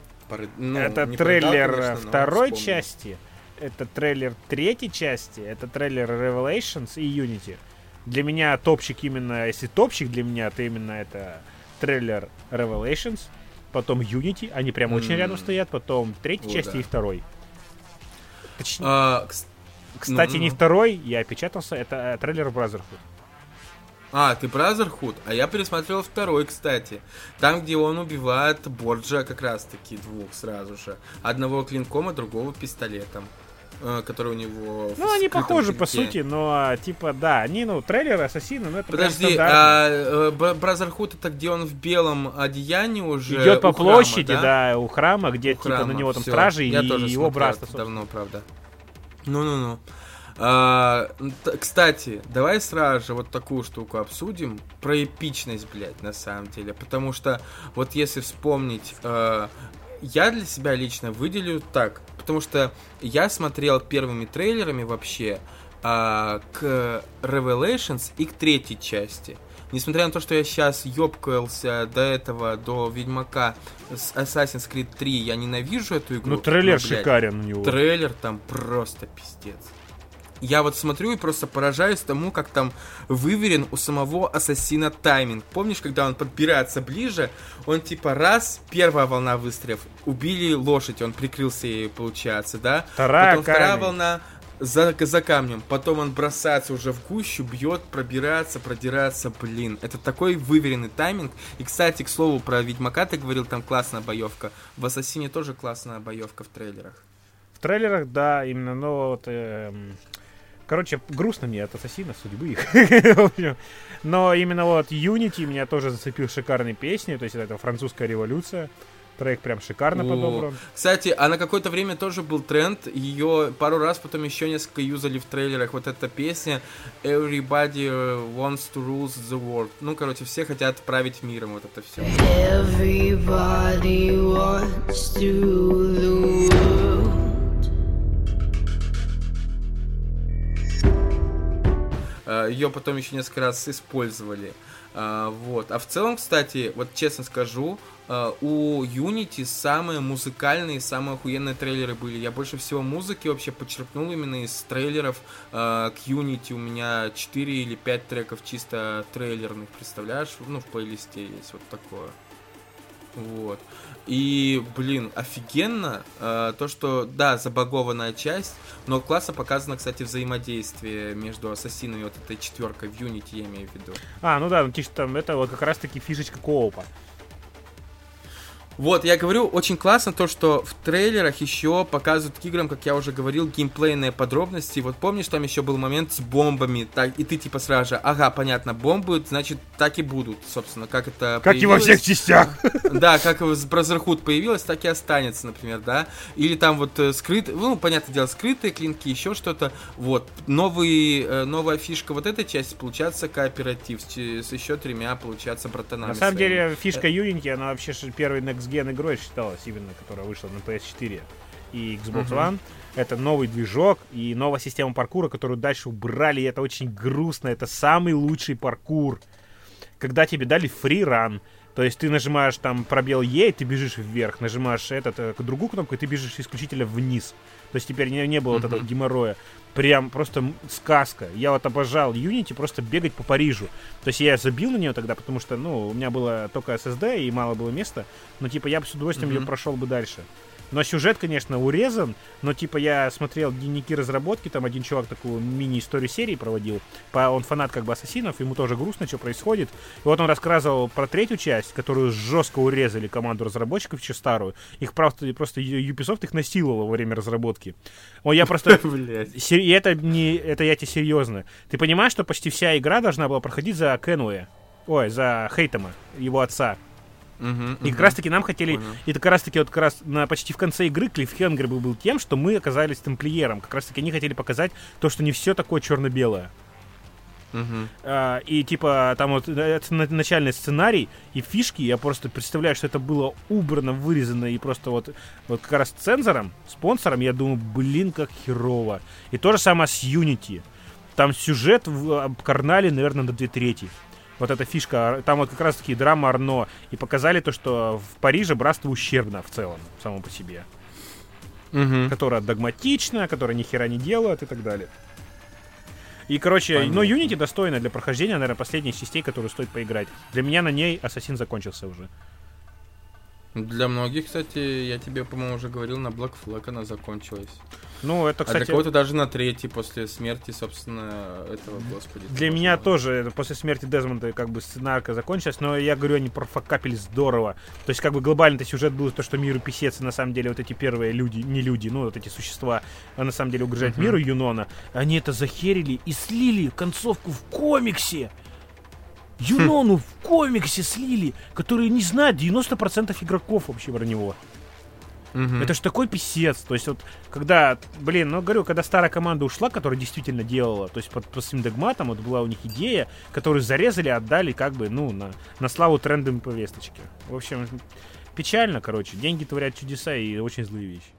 Ну, это трейлер продал, конечно, второй части, это трейлер третьей части, это трейлер Revelations и Unity. Для меня топчик именно, если топчик для меня, то именно это трейлер Revelations, потом Unity, они прям mm. очень рядом стоят, потом третья О, часть да. и второй. Точнее, а, кстати, ну, не ну. второй, я опечатался, это э, трейлер Brotherhood. А, ты Brotherhood? А я пересмотрел второй, кстати. Там, где он убивает Борджа как раз-таки двух сразу же. Одного клинком, а другого пистолетом э, который у него Ну, они похожи, по сути, но, типа, да, они, ну, трейлеры Ассасина, ну, это Подожди, а э, Бразерхуд это где он в белом одеянии уже Идет по храма, площади, да? да, у храма, где, у типа, храма. на него там Все. стражи Я и тоже его брат. давно, правда. Ну-ну-ну. А, кстати, давай сразу же вот такую штуку обсудим про эпичность, блядь, на самом деле. Потому что вот если вспомнить, э, я для себя лично выделю так, потому что я смотрел первыми трейлерами вообще э, к Revelations и к третьей части. Несмотря на то, что я сейчас ёбкался до этого, до Ведьмака с Assassin's Creed 3, я ненавижу эту игру. Ну, трейлер но, блядь, шикарен у него. Трейлер там просто пиздец я вот смотрю и просто поражаюсь тому, как там выверен у самого ассасина тайминг. Помнишь, когда он подбирается ближе, он типа раз, первая волна выстрелов, убили лошадь, он прикрылся ей, получается, да? Вторая Потом вторая волна, за, за камнем. Потом он бросается уже в гущу, бьет, пробирается, продирается. Блин, это такой выверенный тайминг. И, кстати, к слову, про Ведьмака ты говорил, там классная боевка. В Ассасине тоже классная боевка в трейлерах. В трейлерах, да, именно, но вот... Э, Короче, грустно мне от ассасина судьбы их. Но именно вот Unity меня тоже зацепил шикарной песней, то есть это французская революция. Трек прям шикарно подобран. Кстати, а на какое-то время тоже был тренд. Ее пару раз потом еще несколько юзали в трейлерах. Вот эта песня Everybody wants to rule the world. Ну, короче, все хотят править миром. Вот это все. Everybody wants to rule Ее потом еще несколько раз использовали. Э, вот. А в целом, кстати, вот честно скажу, э, у Unity самые музыкальные, самые охуенные трейлеры были. Я больше всего музыки вообще подчеркнул именно из трейлеров к Unity. У меня 4 или 5 треков чисто трейлерных, представляешь? Ну, в плейлисте есть вот такое. Вот. И, блин, офигенно э, то, что, да, забагованная часть, но классно показано, кстати, взаимодействие между ассасинами вот этой четверкой в Unity, я имею в виду. А, ну да, ну, там это вот как раз-таки фишечка коопа. Вот, я говорю, очень классно то, что в трейлерах еще показывают к играм, как я уже говорил, геймплейные подробности. Вот помнишь, там еще был момент с бомбами, так, и ты типа сразу же, ага, понятно, бомбы, значит, так и будут, собственно, как это Как появилось. и во всех частях. Да, как Brotherhood появилось, так и останется, например, да. Или там вот э, скрытые, ну, понятное дело, скрытые клинки, еще что-то. Вот, новый, э, новая фишка вот этой части, получается, кооператив с, еще тремя, получается, братанами. На самом своими. деле, фишка Unity, она вообще первый Next Gen игрой считалась именно, которая вышла на PS4 и Xbox uh-huh. One. Это новый движок и новая система паркура, которую дальше убрали, и это очень грустно. Это самый лучший паркур. Когда тебе дали фриран, то есть ты нажимаешь там пробел Е, и ты бежишь вверх, нажимаешь этот, э, другую кнопку, и ты бежишь исключительно вниз. То есть теперь не, не было uh-huh. вот этого геморроя. Прям просто сказка. Я вот обожал Unity просто бегать по Парижу. То есть я забил на нее тогда, потому что, ну, у меня было только SSD и мало было места. Но типа я бы с удовольствием uh-huh. ее прошел бы дальше. Но сюжет, конечно, урезан, но типа я смотрел дневники разработки, там один чувак такую мини-историю серии проводил. Он фанат как бы ассасинов, ему тоже грустно, что происходит. И вот он рассказывал про третью часть, которую жестко урезали команду разработчиков, еще старую. Их просто, просто Ubisoft их насиловал во время разработки. О, я просто... И это, не, это я тебе серьезно. Ты понимаешь, что почти вся игра должна была проходить за Кенуэ? Ой, за Хейтема, его отца. Uh-huh, и как раз таки нам хотели, Понял. и как раз таки вот как раз на почти в конце игры Клиффхенгер был, был тем, что мы оказались тамплиером. Как раз таки они хотели показать то, что не все такое черно-белое. Uh-huh. А, и типа там вот это начальный сценарий и фишки, я просто представляю, что это было убрано, вырезано и просто вот, вот как раз цензором, спонсором, я думаю, блин, как херово. И то же самое с Unity. Там сюжет в Карнале, наверное, на две трети. Вот эта фишка, там вот как раз таки драма Арно, и показали то, что в Париже братство ущербно в целом, само по себе. Угу. Которая догматична, которая ни хера не делает и так далее. И, короче, Понятно. ну, Unity достойна для прохождения, наверное, последних частей, которые стоит поиграть. Для меня на ней Ассасин закончился уже. Для многих, кстати, я тебе, по-моему, уже говорил, на Black Flag она закончилась. Ну, это, кстати... А для кого-то даже на третий после смерти, собственно, этого, господи. Для меня тоже после смерти Дезмонда как бы сценарка закончилась, но я говорю, они профокапили здорово. То есть, как бы глобально-то сюжет был то, что миру писец, на самом деле вот эти первые люди, не люди, ну, вот эти существа, а на самом деле угрожают uh-huh. миру Юнона, они это захерили и слили концовку в комиксе. Юнону в комиксе слили, которые не знают 90% игроков вообще про него. Угу. Это ж такой писец. То есть вот, когда, блин, ну говорю, когда старая команда ушла, которая действительно делала, то есть под, по своим догматам, вот была у них идея, которую зарезали, отдали как бы, ну, на, на славу трендом повесточки. В общем, печально, короче. Деньги творят чудеса и очень злые вещи.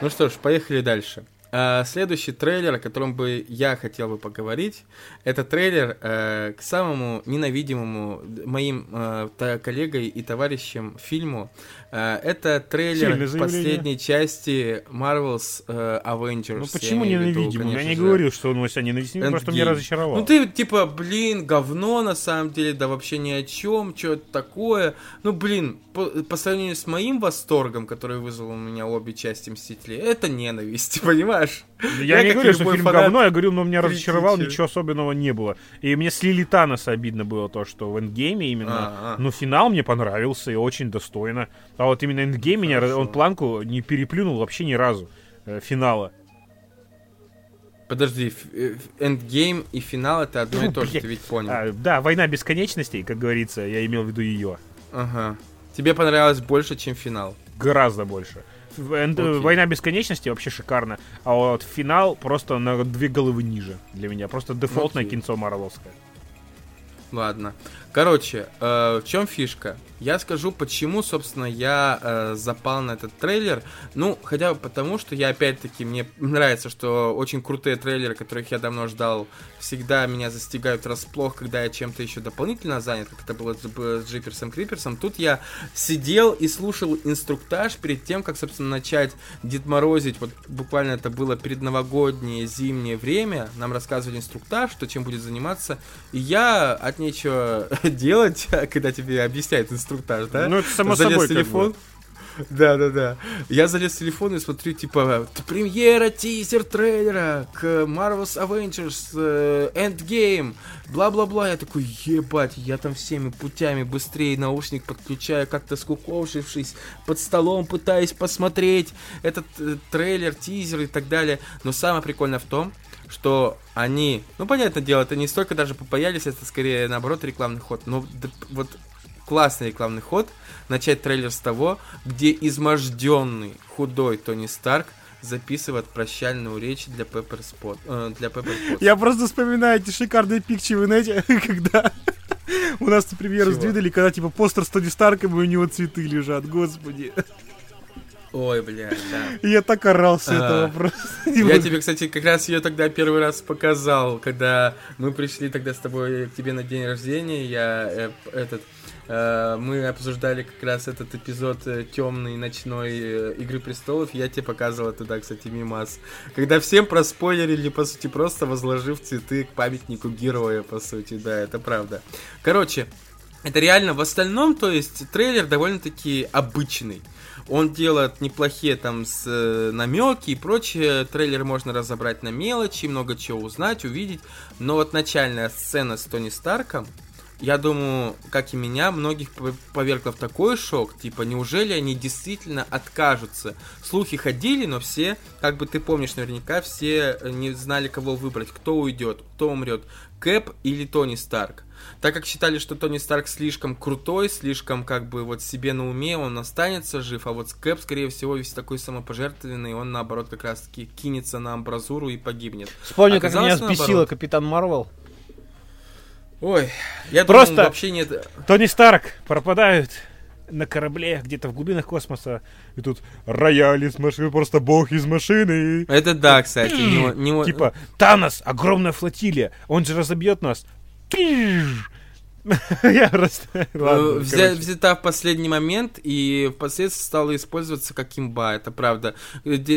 Ну что ж, поехали дальше. Uh, следующий трейлер, о котором бы я хотел бы поговорить, это трейлер uh, к самому ненавидимому моим uh, коллегой и товарищем фильму. это трейлер последней части Marvel's Avengers. Ну почему ненавидимый? Я не же. говорил, что он у себя ненавидимый, просто меня разочаровал. Ну ты типа, блин, говно на самом деле, да вообще ни о чем, что это такое. Ну блин, по, по сравнению с моим восторгом, который вызвал у меня обе части Мстителей, это ненависть, понимаешь? Понимаешь? Я, я не говорю, что фильм говно, я говорю, но меня разочаровал, ничего особенного не было. И мне слили Таноса обидно было то, что в Endgame е именно, А-а-а. ну, финал мне понравился и очень достойно. А вот именно Endgame меня, он планку не переплюнул вообще ни разу э, финала. Подожди, э, Endgame и финал это одно и то же, ты ведь понял. А, да, война бесконечностей, как говорится, я имел в виду ее. Ага. Тебе понравилось больше, чем финал? Гораздо больше. Okay. Война бесконечности вообще шикарно. А вот финал просто на две головы ниже для меня. Просто дефолтное okay. кинцо Марвеловское. Ладно. Короче, э, в чем фишка? Я скажу, почему, собственно, я э, запал на этот трейлер. Ну, хотя бы потому, что я, опять-таки, мне нравится, что очень крутые трейлеры, которых я давно ждал, всегда меня застигают расплох, когда я чем-то еще дополнительно занят, как это было с, с Джиперсом Криперсом. Тут я сидел и слушал инструктаж перед тем, как, собственно, начать Дед Морозить. Вот буквально это было перед новогоднее зимнее время. Нам рассказывали инструктаж, что чем будет заниматься. И я от нечего делать, когда тебе объясняют инструктаж, да? Ну, это само Залез собой. телефон. Да, да, да. Я залез в телефон и смотрю, типа, премьера, тизер трейлера к Marvel's Avengers э, Endgame, бла-бла-бла. Я такой, ебать, я там всеми путями быстрее наушник подключаю, как-то скукошившись, под столом пытаюсь посмотреть этот э, трейлер, тизер и так далее. Но самое прикольное в том, что они, ну, понятное дело, это не столько даже попаялись, это скорее, наоборот, рекламный ход. Но да, вот классный рекламный ход, начать трейлер с того, где изможденный, худой Тони Старк записывает прощальную речь для Пеппер Спот. Э, для Пеппер Я просто вспоминаю эти шикарные пикчи в инете, когда у нас премьеру сдвинули, когда типа постер с Тони Старком и у него цветы лежат, господи. Ой, блядь, да. Я так орал с этого просто. Я тебе, кстати, как раз ее тогда первый раз показал, когда мы пришли тогда с тобой к тебе на день рождения, я э, этот э, мы обсуждали как раз этот эпизод э, темный ночной Игры престолов. Я тебе показывал туда, кстати, мимас. Когда всем проспойлерили, по сути, просто возложив цветы к памятнику героя, по сути, да, это правда. Короче, это реально в остальном, то есть трейлер довольно-таки обычный. Он делает неплохие там с, э, намеки и прочее. Трейлер можно разобрать на мелочи, много чего узнать, увидеть. Но вот начальная сцена с Тони Старком, я думаю, как и меня, многих повергла в такой шок. Типа, неужели они действительно откажутся? Слухи ходили, но все, как бы ты помнишь наверняка, все э, не знали, кого выбрать. Кто уйдет, кто умрет. Кэп или Тони Старк. Так как считали, что Тони Старк слишком крутой, слишком как бы вот себе на уме, он останется жив, а вот Кэп, скорее всего, весь такой самопожертвенный, он наоборот как раз таки кинется на амбразуру и погибнет. Вспомню, как меня взбесила Капитан Марвел. Ой, я Просто думаю, вообще нет... Тони Старк пропадают на корабле где-то в глубинах космоса, и тут рояль из машины, просто бог из машины. Это да, кстати. Не, не... Типа, Танос, огромная флотилия, он же разобьет нас. Я просто... Ладно, Взята в последний момент и впоследствии стала использоваться как имба, это правда.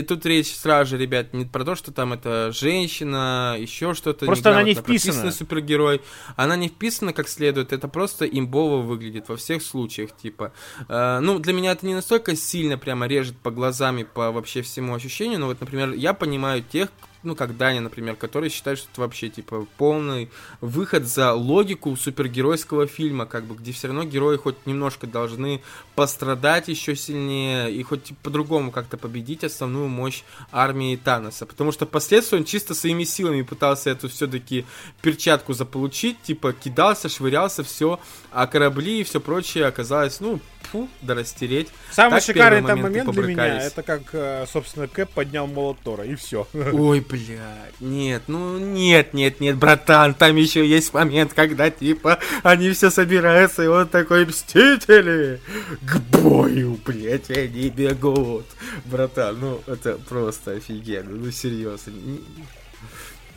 Тут речь сразу же, ребят, не про то, что там это женщина, еще что-то. Просто она не вписана. супергерой. Она не вписана как следует, это просто имбово выглядит во всех случаях, типа. Э, ну, для меня это не настолько сильно прямо режет по глазам и по вообще всему ощущению, но вот, например, я понимаю тех, ну, как Даня, например, который считает, что это вообще, типа, полный выход за логику супергеройского фильма, как бы, где все равно герои хоть немножко должны пострадать еще сильнее и хоть по-другому как-то победить основную мощь армии Таноса. Потому что впоследствии он чисто своими силами пытался эту все-таки перчатку заполучить, типа, кидался, швырялся, все, а корабли и все прочее оказалось, ну, фу, да растереть. Самый так шикарный там момент для меня, это как, э, собственно, Кэп поднял молот Тора, и все. Ой, блядь, нет, ну нет, нет, нет, братан, там еще есть момент, когда, типа, они все собираются, и он такой, мстители, к бою, блядь, они бегут. Братан, ну, это просто офигенно, ну, серьезно.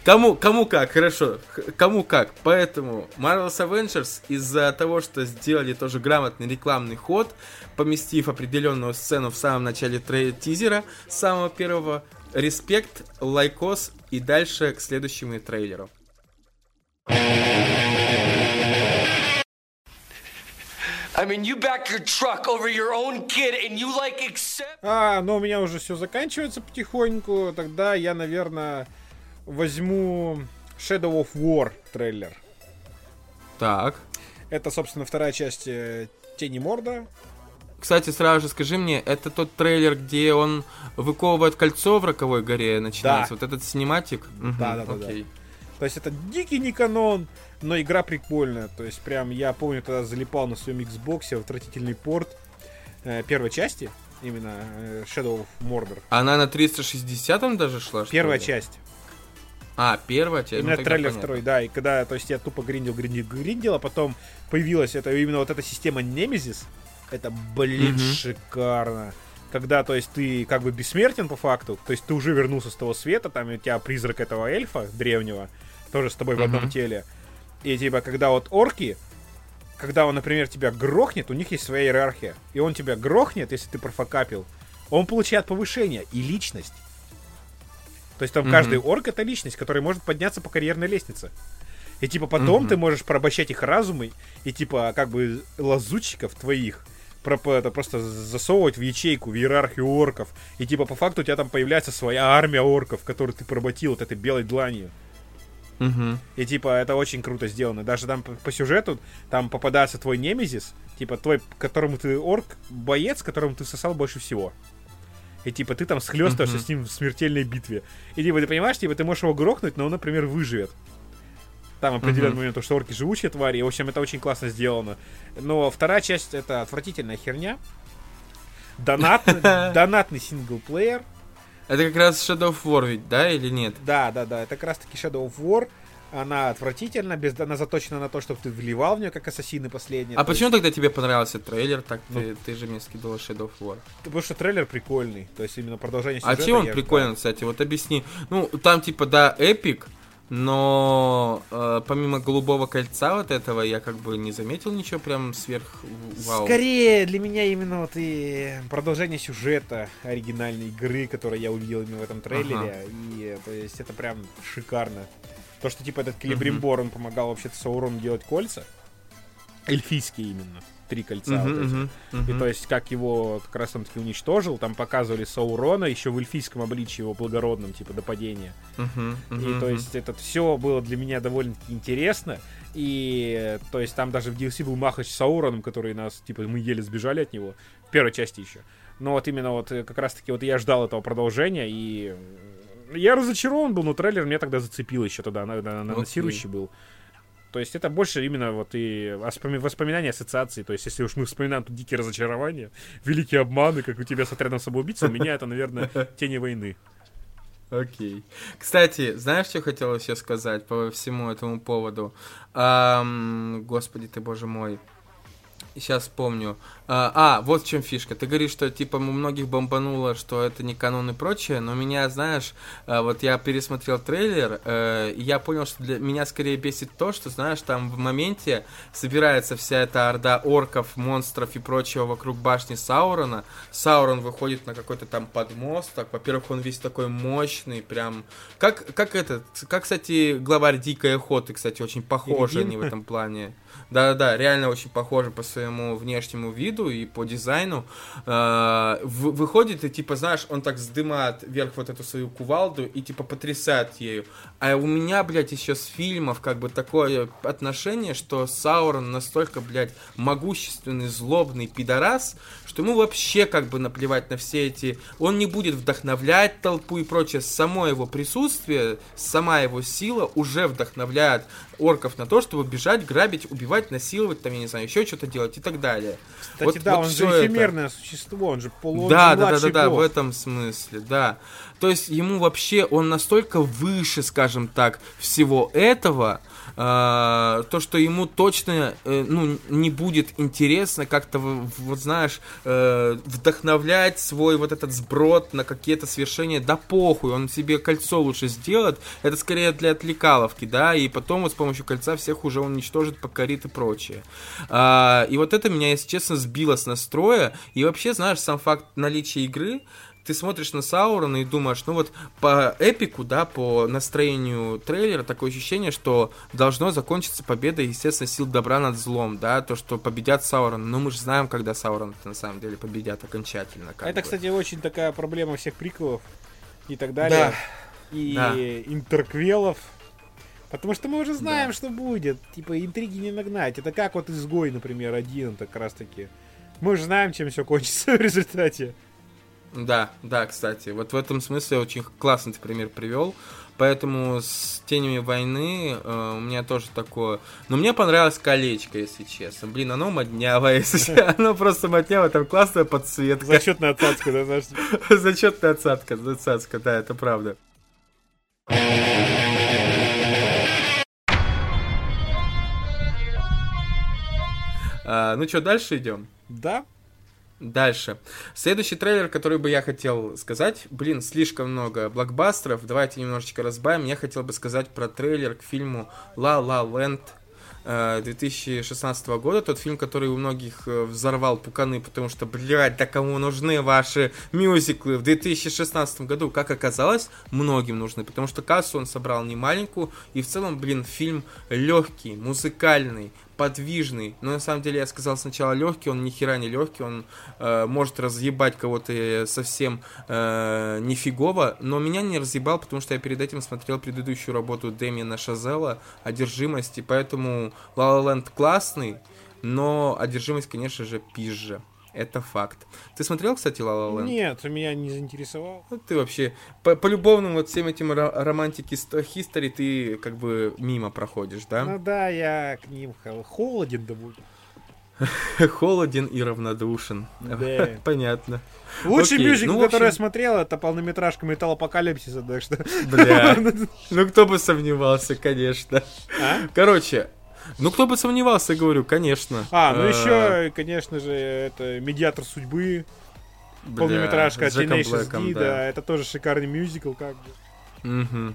Кому, кому как, хорошо, кому как. Поэтому Marvel's Avengers из-за того, что сделали тоже грамотный рекламный ход, поместив определенную сцену в самом начале тизера, самого первого, респект, лайкос и дальше к следующему трейлеру. I mean, you back your truck over your own kid and you like accept... А, но у меня уже все заканчивается потихоньку. Тогда я, наверное, возьму Shadow of War трейлер. Так. Это, собственно, вторая часть э, Тени Морда. Кстати, сразу же скажи мне, это тот трейлер, где он выковывает кольцо в роковой горе, начинается? Да. Вот этот синематик? Да, угу, да, да, окей. да. То есть это дикий не канон, но игра прикольная. То есть прям я помню, тогда залипал на своем Xbox отвратительный порт э, первой части, именно э, Shadow of Mordor. Она на 360 даже шла? Первая часть. А, первая часть? Именно ну, трейлер второй, да. И когда, то есть я тупо гриндил, гриндил, гриндил, а потом появилась это именно вот эта система Немезис. Это, блин, mm шикарно. Когда, то есть, ты как бы бессмертен по факту, то есть ты уже вернулся с того света, там у тебя призрак этого эльфа древнего, тоже с тобой в одном теле. И типа, когда вот орки, когда он, например, тебя грохнет, у них есть своя иерархия. И он тебя грохнет, если ты профокапил, он получает повышение и личность. То есть там mm-hmm. каждый орк это личность, которая может подняться по карьерной лестнице. И типа потом mm-hmm. ты можешь порабощать их разумы и типа как бы лазутчиков твоих про, это просто засовывать в ячейку, в иерархию орков. И типа по факту у тебя там появляется своя армия орков, которую ты поработил вот этой белой дланью. Угу. И типа это очень круто сделано. Даже там по, сюжету там попадается твой немезис, типа твой, которому ты орк, боец, которому ты сосал больше всего. И типа ты там схлестываешься с ним в смертельной битве. И типа ты понимаешь, типа ты можешь его грохнуть, но он, например, выживет. Там определенный момент, что орки живучие твари. И, в общем, это очень классно сделано. Но вторая часть это отвратительная херня. Донатный, донатный синглплеер. Это как раз Shadow of War ведь, да, или нет? Да, да, да. Это как раз таки Shadow of War. Она отвратительна, без, она заточена на то, чтобы ты вливал в нее, как ассасины последние. А почему есть... тогда тебе понравился трейлер? Так ну, ты, ты же мне скидывал Shadow of War. Потому что трейлер прикольный, то есть именно продолжение а сюжета. А чем он прикольный, ждал. кстати? Вот объясни. Ну, там типа, да, эпик, но э, помимо голубого кольца вот этого я как бы не заметил ничего прям сверх вау. Скорее для меня именно вот и продолжение сюжета оригинальной игры, которую я увидел именно в этом трейлере. Ага. И то есть это прям шикарно. То, что типа этот Келебримбор, он помогал вообще-то Саурону делать кольца. Эльфийские именно. Три кольца uh-huh, вот. Uh-huh, uh-huh. И то есть, как его как раз он таки уничтожил, там показывали Саурона еще в эльфийском обличии его благородном, типа, до падения. Uh-huh, uh-huh, и то есть, это все было для меня довольно-таки интересно. И то есть, там даже в DLC был махач с Сауроном, который нас, типа, мы еле сбежали от него. В первой части еще. Но вот именно вот э, как раз-таки вот я ждал этого продолжения, и я разочарован был, но трейлер меня тогда зацепил еще тогда, анонсирующий okay. был. То есть это больше именно вот и воспоминания, ассоциации. То есть если уж мы вспоминаем тут дикие разочарования, великие обманы, как у тебя с отрядом самоубийц, у меня это, наверное, тени войны. Окей. Okay. Кстати, знаешь, что хотел еще сказать по всему этому поводу? Эм, господи ты, боже мой. Сейчас помню. А, а, вот в чем фишка. Ты говоришь, что типа у многих бомбануло, что это не канон и прочее, но меня, знаешь, а, вот я пересмотрел трейлер, э, и я понял, что для меня скорее бесит то, что, знаешь, там в моменте собирается вся эта орда орков, монстров и прочего вокруг башни Саурона. Саурон выходит на какой-то там подмосток. Во-первых, он весь такой мощный, прям... Как, как этот... Как, кстати, главарь Дикой Охоты, кстати, очень похожи они в этом плане. Да-да-да, реально очень похоже по своему внешнему виду и по дизайну. Э, выходит и, типа, знаешь, он так вздымает вверх вот эту свою кувалду и, типа, потрясает ею. А у меня, блядь, еще с фильмов, как бы, такое отношение, что Саурон настолько, блядь, могущественный, злобный пидорас, что ему вообще, как бы, наплевать на все эти... Он не будет вдохновлять толпу и прочее. Само его присутствие, сама его сила уже вдохновляет орков на то, чтобы бежать, грабить, убивать, насиловать, там, я не знаю, еще что-то делать и так далее. Кстати, вот, да, вот он же эфемерное это. существо, он же полу Да, да, да, да, да, в этом смысле, да. То есть ему вообще, он настолько выше, скажем так, всего этого, э, то, что ему точно, э, ну, не будет интересно как-то, вот знаешь, э, вдохновлять свой вот этот сброд на какие-то свершения, да похуй, он себе кольцо лучше сделает, это скорее для отвлекаловки, да, и потом вот с помощью кольца всех уже уничтожит, покорит и прочее. Э, и вот это меня, если честно, сбило с настроя, и вообще, знаешь, сам факт наличия игры, ты смотришь на Саурона и думаешь, ну вот по эпику, да, по настроению трейлера такое ощущение, что должно закончиться победой, естественно, сил добра над злом, да, то, что победят Саурон. Но мы же знаем, когда Саурон на самом деле победят окончательно. Это, бы. кстати, очень такая проблема всех приколов и так далее. Да. И да. интерквелов. Потому что мы уже знаем, да. что будет. Типа, интриги не нагнать. Это как вот изгой, например, один, это как раз таки. Мы уже знаем, чем все кончится в результате. Да, да, кстати. Вот в этом смысле очень классный ты пример привел. Поэтому с тенями войны э, у меня тоже такое. Но мне понравилось колечко, если честно. Блин, оно моднявое, если оно просто моднявое, там классная подсветка. Зачетная отсадка, да, знаешь? Зачетная отсадка, отсадка, да, это правда. А, ну что, дальше идем? Да. Дальше. Следующий трейлер, который бы я хотел сказать, блин, слишком много блокбастеров, давайте немножечко разбавим. Я хотел бы сказать про трейлер к фильму «La La Land» 2016 года, тот фильм, который у многих э, взорвал пуканы, потому что, блядь, да кому нужны ваши мюзиклы в 2016 году, как оказалось, многим нужны, потому что кассу он собрал не маленькую, и в целом, блин, фильм легкий, музыкальный, подвижный, но на самом деле я сказал сначала легкий, он ни хера не легкий, он э, может разъебать кого-то совсем э, нифигово, но меня не разъебал, потому что я перед этим смотрел предыдущую работу Дэмиана Шазела «Одержимость», и поэтому La La Land классный, но «Одержимость», конечно же, пизже. Это факт. Ты смотрел, кстати, La La Land? Нет, меня не заинтересовал. Ну, ты вообще, по, по любовным вот всем этим романтики хистори ты как бы мимо проходишь, да? Ну да, я к ним холоден довольно. Холоден и равнодушен. Да. Понятно. Лучший Окей. мюзикл, ну, общем... который я смотрел, это полнометражка Металлопокалипсиса, так что... Бля, ну кто бы сомневался, конечно. А? Короче, ну, кто бы сомневался, говорю, конечно. А, ну еще, конечно же, это «Медиатор судьбы», полнометражка от Tenacious D, да, это тоже шикарный мюзикл, как бы. Угу.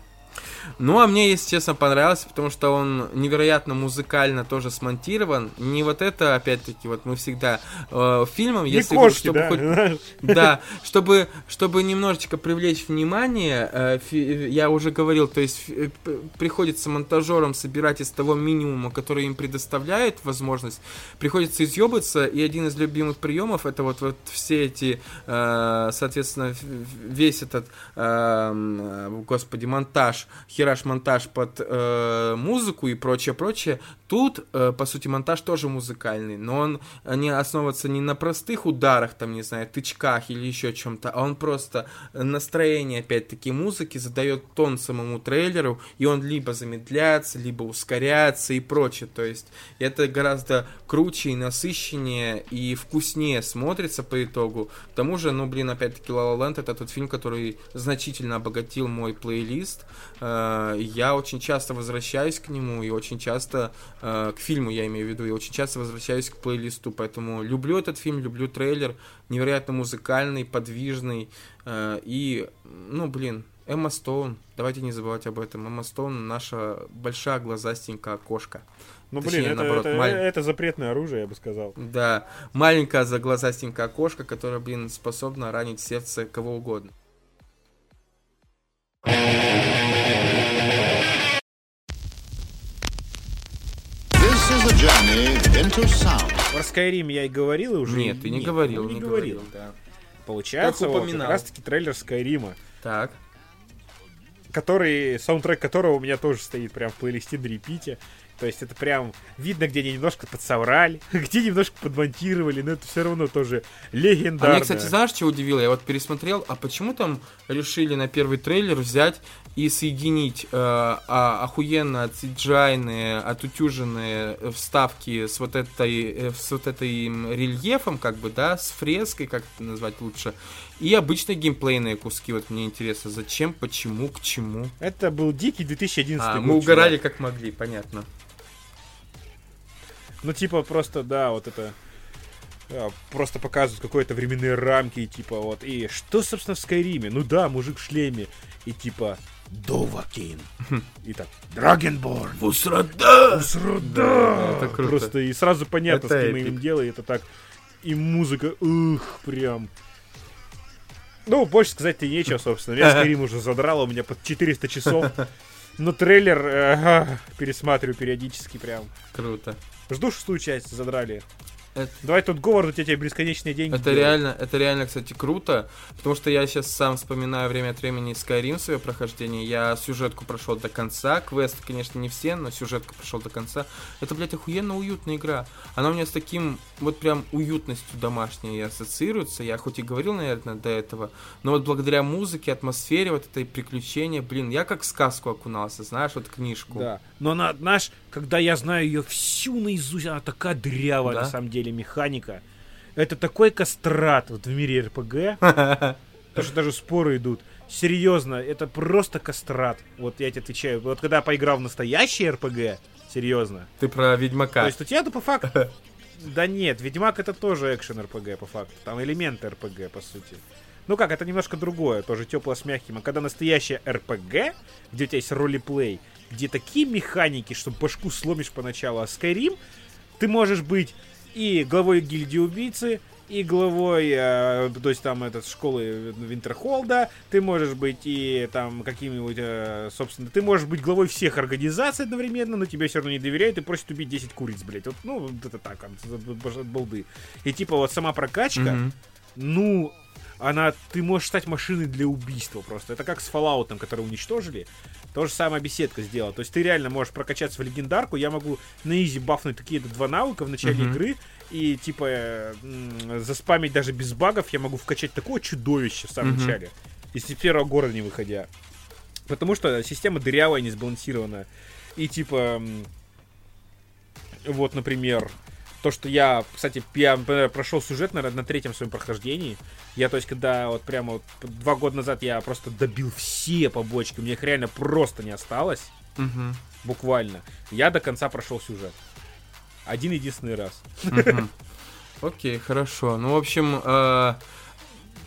Ну, а мне, если честно, понравился, потому что он невероятно музыкально тоже смонтирован. Не вот это, опять-таки, вот мы всегда э, фильмом, Не если кошки, чтобы да? хоть, да, чтобы чтобы немножечко привлечь внимание, э, фи, я уже говорил, то есть э, приходится монтажерам собирать из того минимума, который им предоставляет возможность, приходится изъебаться, и один из любимых приемов это вот вот все эти, э, соответственно, весь этот, э, господи, монтаж хераш-монтаж под э, музыку и прочее, прочее. Тут, э, по сути, монтаж тоже музыкальный, но он не основывается не на простых ударах, там, не знаю, тычках или еще чем-то, а он просто настроение, опять-таки, музыки задает тон самому трейлеру, и он либо замедляется, либо ускоряется и прочее. То есть это гораздо круче и насыщеннее и вкуснее смотрится по итогу. К тому же, ну, блин, опять-таки, La La Land это тот фильм, который значительно обогатил мой плейлист. Э, я очень часто возвращаюсь к нему и очень часто э, к фильму, я имею в виду, и очень часто возвращаюсь к плейлисту, поэтому люблю этот фильм, люблю трейлер, невероятно музыкальный, подвижный э, и, ну, блин, Эмма Стоун, давайте не забывать об этом. Эмма Стоун наша большая глазастенькая кошка. Ну, Точнее, блин, это, наоборот, это, маль... это запретное оружие, я бы сказал. Да, маленькая заглазастенькая кошка, которая, блин, способна ранить сердце кого угодно. Про Skyrim я и говорил, и уже... Нет, ты не Нет, говорил, не, не говорил. говорил. Да. Получается, как, вот, как раз таки трейлер Скайрима. Так который, саундтрек которого у меня тоже стоит прям в плейлисте на репите. То есть это прям видно, где они немножко подсоврали, где немножко подмонтировали, но это все равно тоже легендарно. А мне, кстати, знаешь, что удивило? Я вот пересмотрел, а почему там решили на первый трейлер взять и соединить э, а, охуенно CGI-ные, отутюженные вставки с вот этой, э, с вот этой рельефом, как бы, да, с фреской, как это назвать лучше, и обычные геймплейные куски. Вот мне интересно, зачем, почему, к чему. Это был дикий 2011 а, год. Мы угорали как могли, понятно. Ну, типа, просто, да, вот это... А, просто показывают какие-то временные рамки, типа, вот. И что, собственно, в Скайриме? Ну да, мужик в шлеме. И типа, Довакин. И так, Драгенборн. Усрада! Усрада! Это круто. Просто и сразу понятно, это с кем им дело. Это так, и музыка, ух, прям... Ну, больше сказать-то нечего, собственно. Я Скайрим уже задрал, у меня под 400 часов. Но трейлер э, пересматриваю периодически прям. Круто. Жду шестую часть, задрали. Это... Давай тут Говард, у тебя бесконечные деньги. Это делают. реально, это реально, кстати, круто, потому что я сейчас сам вспоминаю время от времени Skyrim свое прохождение. Я сюжетку прошел до конца, квест, конечно, не все, но сюжетку прошел до конца. Это, блядь, охуенно уютная игра. Она у меня с таким вот прям уютностью домашней ассоциируется. Я хоть и говорил, наверное, до этого, но вот благодаря музыке, атмосфере, вот этой приключения, блин, я как в сказку окунался, знаешь, вот книжку. Да. Но она, знаешь, когда я знаю ее всю наизусть, она такая дрявая, да? на самом деле, механика. Это такой кастрат вот в мире РПГ. Потому что даже споры идут. Серьезно, это просто кастрат. Вот я тебе отвечаю. Вот когда я поиграл в настоящий РПГ, серьезно. Ты про Ведьмака. То есть у тебя-то по факту... Да нет, Ведьмак это тоже экшен РПГ по факту. Там элементы РПГ, по сути. Ну как, это немножко другое, тоже тепло с мягким. А когда настоящая РПГ, где у тебя есть ролеплей, где такие механики, что башку сломишь поначалу, а Skyrim ты можешь быть и главой гильдии убийцы, и главой, э, то есть там этот школы Винтерхолда, ты можешь быть и там каким-нибудь, э, собственно, ты можешь быть главой всех организаций одновременно, но тебе все равно не доверяют и просят убить 10 куриц, блядь. Вот, ну, вот это так, от балды. И типа вот сама прокачка, mm-hmm. ну, она, ты можешь стать машиной для убийства просто. Это как с Fallout, который уничтожили. То же самое беседка сделала. То есть ты реально можешь прокачаться в легендарку. Я могу на изи бафнуть такие-то два навыка в начале mm-hmm. игры. И типа заспамить даже без багов я могу вкачать такое чудовище в самом mm-hmm. начале. Из первого города не выходя. Потому что система дырявая, не сбалансированная. И типа... Вот, например, то, что я, кстати, я прошел сюжет, наверное, на третьем своем прохождении. Я, то есть, когда вот прямо вот два года назад я просто добил все побочки, мне их реально просто не осталось. Угу. Буквально. Я до конца прошел сюжет. Один единственный раз. Окей, хорошо. Ну, в общем, э,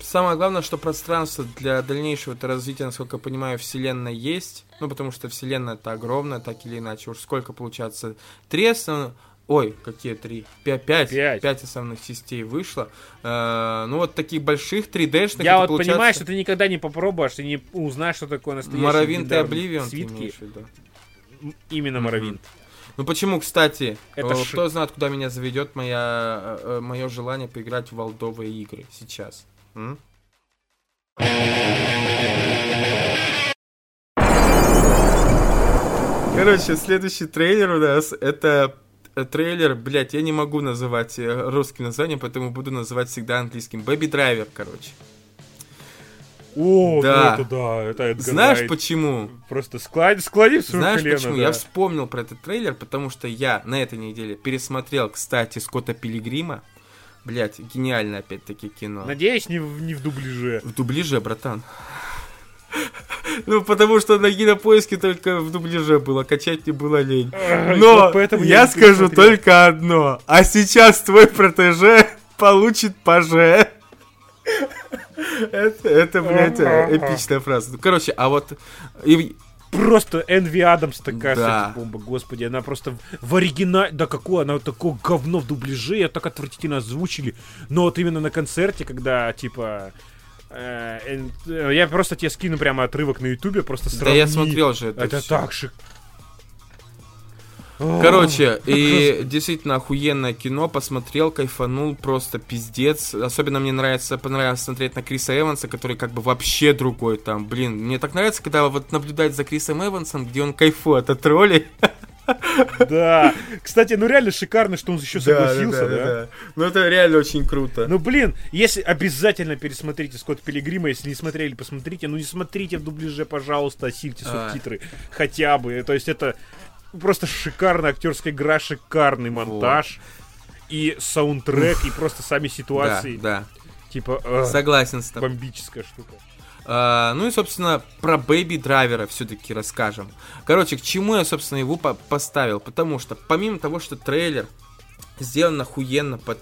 самое главное, что пространство для дальнейшего развития, насколько я понимаю, вселенная есть. Ну, потому что вселенная это огромная, так или иначе. Уж сколько получается. Три основных Ой, какие три? Пять, пять, пять. основных частей вышло. Э, ну вот таких больших 3D-шных. Я вот получается... понимаю, что ты никогда не попробуешь, ты не узнаешь, что такое настоящий Моровинт и Обливион свитки. Именно Моровинт. Ну почему, кстати, Это э, кто ш... знает, куда меня заведет моя, э, мое желание поиграть в волдовые игры сейчас? М? Короче, следующий трейлер у нас это Э, трейлер, блядь, я не могу называть э, русским названием, поэтому буду называть всегда английским. Бэби Драйвер, короче. О, да. Ну это да, это Эдгар Знаешь Райт. почему? Просто склад... склонив Знаешь колено, почему? Да. Я вспомнил про этот трейлер, потому что я на этой неделе пересмотрел, кстати, Скотта Пилигрима. Блять, гениальное опять-таки кино. Надеюсь, не в, не в дубляже. В дубляже, братан. Ну, потому что на кинопоиске только в дубляже было, качать не было лень. Но вот поэтому я, я скажу только одно. А сейчас твой протеже получит паже. Это, это, блядь, эпичная фраза. Короче, а вот... Просто Энви Адамс такая да. бомба, господи, она просто в оригинале, да какое, она вот такое говно в дубляже, ее так отвратительно озвучили, но вот именно на концерте, когда, типа, я просто тебе скину прямо отрывок на ютубе, просто сравни. Да я смотрел же это Это так шик... Короче, и действительно охуенное кино, посмотрел, кайфанул, просто пиздец. Особенно мне нравится, понравилось смотреть на Криса Эванса, который как бы вообще другой там. Блин, мне так нравится, когда вот наблюдать за Крисом Эвансом, где он кайфует от роли. Да. Кстати, ну реально шикарно, что он еще согласился, да? да, да, да. Ну это реально очень круто. Ну блин, если обязательно пересмотрите Скотт Пилигрима, если не смотрели, посмотрите. Ну не смотрите в дубляже, пожалуйста, осильте а. субтитры. Хотя бы. То есть это просто шикарная актерская игра, шикарный монтаж. И саундтрек, и просто сами ситуации. Да, да. Типа... Э, Согласен с тобой. Бомбическая штука. Uh, ну и, собственно, про Бэйби Драйвера все-таки расскажем. Короче, к чему я, собственно, его по поставил? Потому что, помимо того, что трейлер сделан охуенно под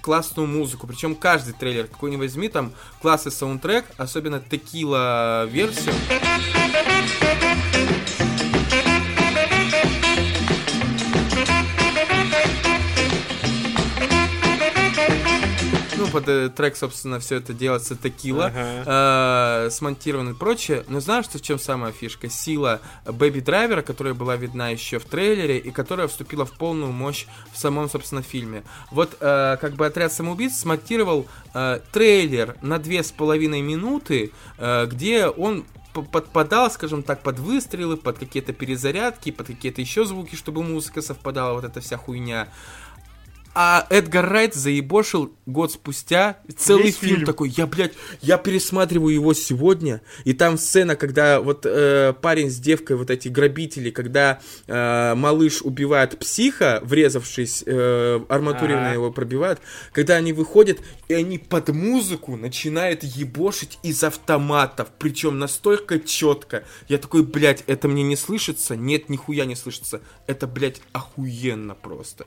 классную музыку, причем каждый трейлер, какой ни возьми, там классный саундтрек, особенно текила версию. Под э, трек, собственно, все это делается текила, ага. э, смонтировано и прочее. Но знаешь, что в чем самая фишка? Сила Бэби Драйвера, которая была видна еще в трейлере и которая вступила в полную мощь в самом, собственно, фильме. Вот э, как бы отряд самоубийц смонтировал э, трейлер на две с половиной минуты, э, где он подпадал, скажем так, под выстрелы, под какие-то перезарядки, под какие-то еще звуки, чтобы музыка совпадала, вот эта вся хуйня. А Эдгар Райт заебошил год спустя целый фильм, фильм такой. Я, блядь, я пересматриваю его сегодня, и там сцена, когда вот э, парень с девкой, вот эти грабители, когда э, малыш убивает психа, врезавшись, э, арматурина его пробивает, когда они выходят, и они под музыку начинают ебошить из автоматов, причем настолько четко. Я такой, блядь, это мне не слышится? Нет, нихуя не слышится. Это, блядь, охуенно просто.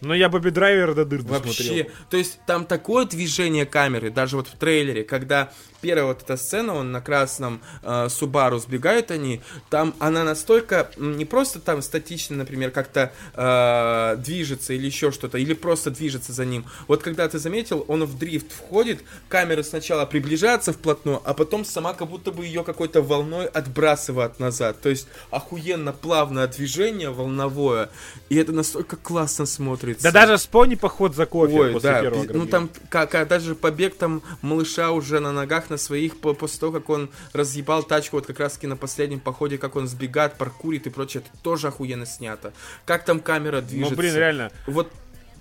Но я Бобби Драйвер до дыр Вообще, смотрел. то есть там такое движение камеры, даже вот в трейлере, когда первая вот эта сцена, он на красном э, Субару сбегают они, там она настолько не просто там статично, например, как-то э, движется или еще что-то, или просто движется за ним. Вот когда ты заметил, он в дрифт входит, камера сначала приближается вплотную, а потом сама как будто бы ее какой-то волной отбрасывает назад. То есть охуенно плавное движение волновое, и это настолько классно смотрится. Да даже вспомни поход за кофе Ой, после да, первого Ну там как, как, даже побег там малыша уже на ногах на своих после того, как он разъебал тачку, вот как раз таки на последнем походе, как он сбегает, паркурит и прочее, это тоже охуенно снято. Как там камера движется. Ну, блин, реально. Вот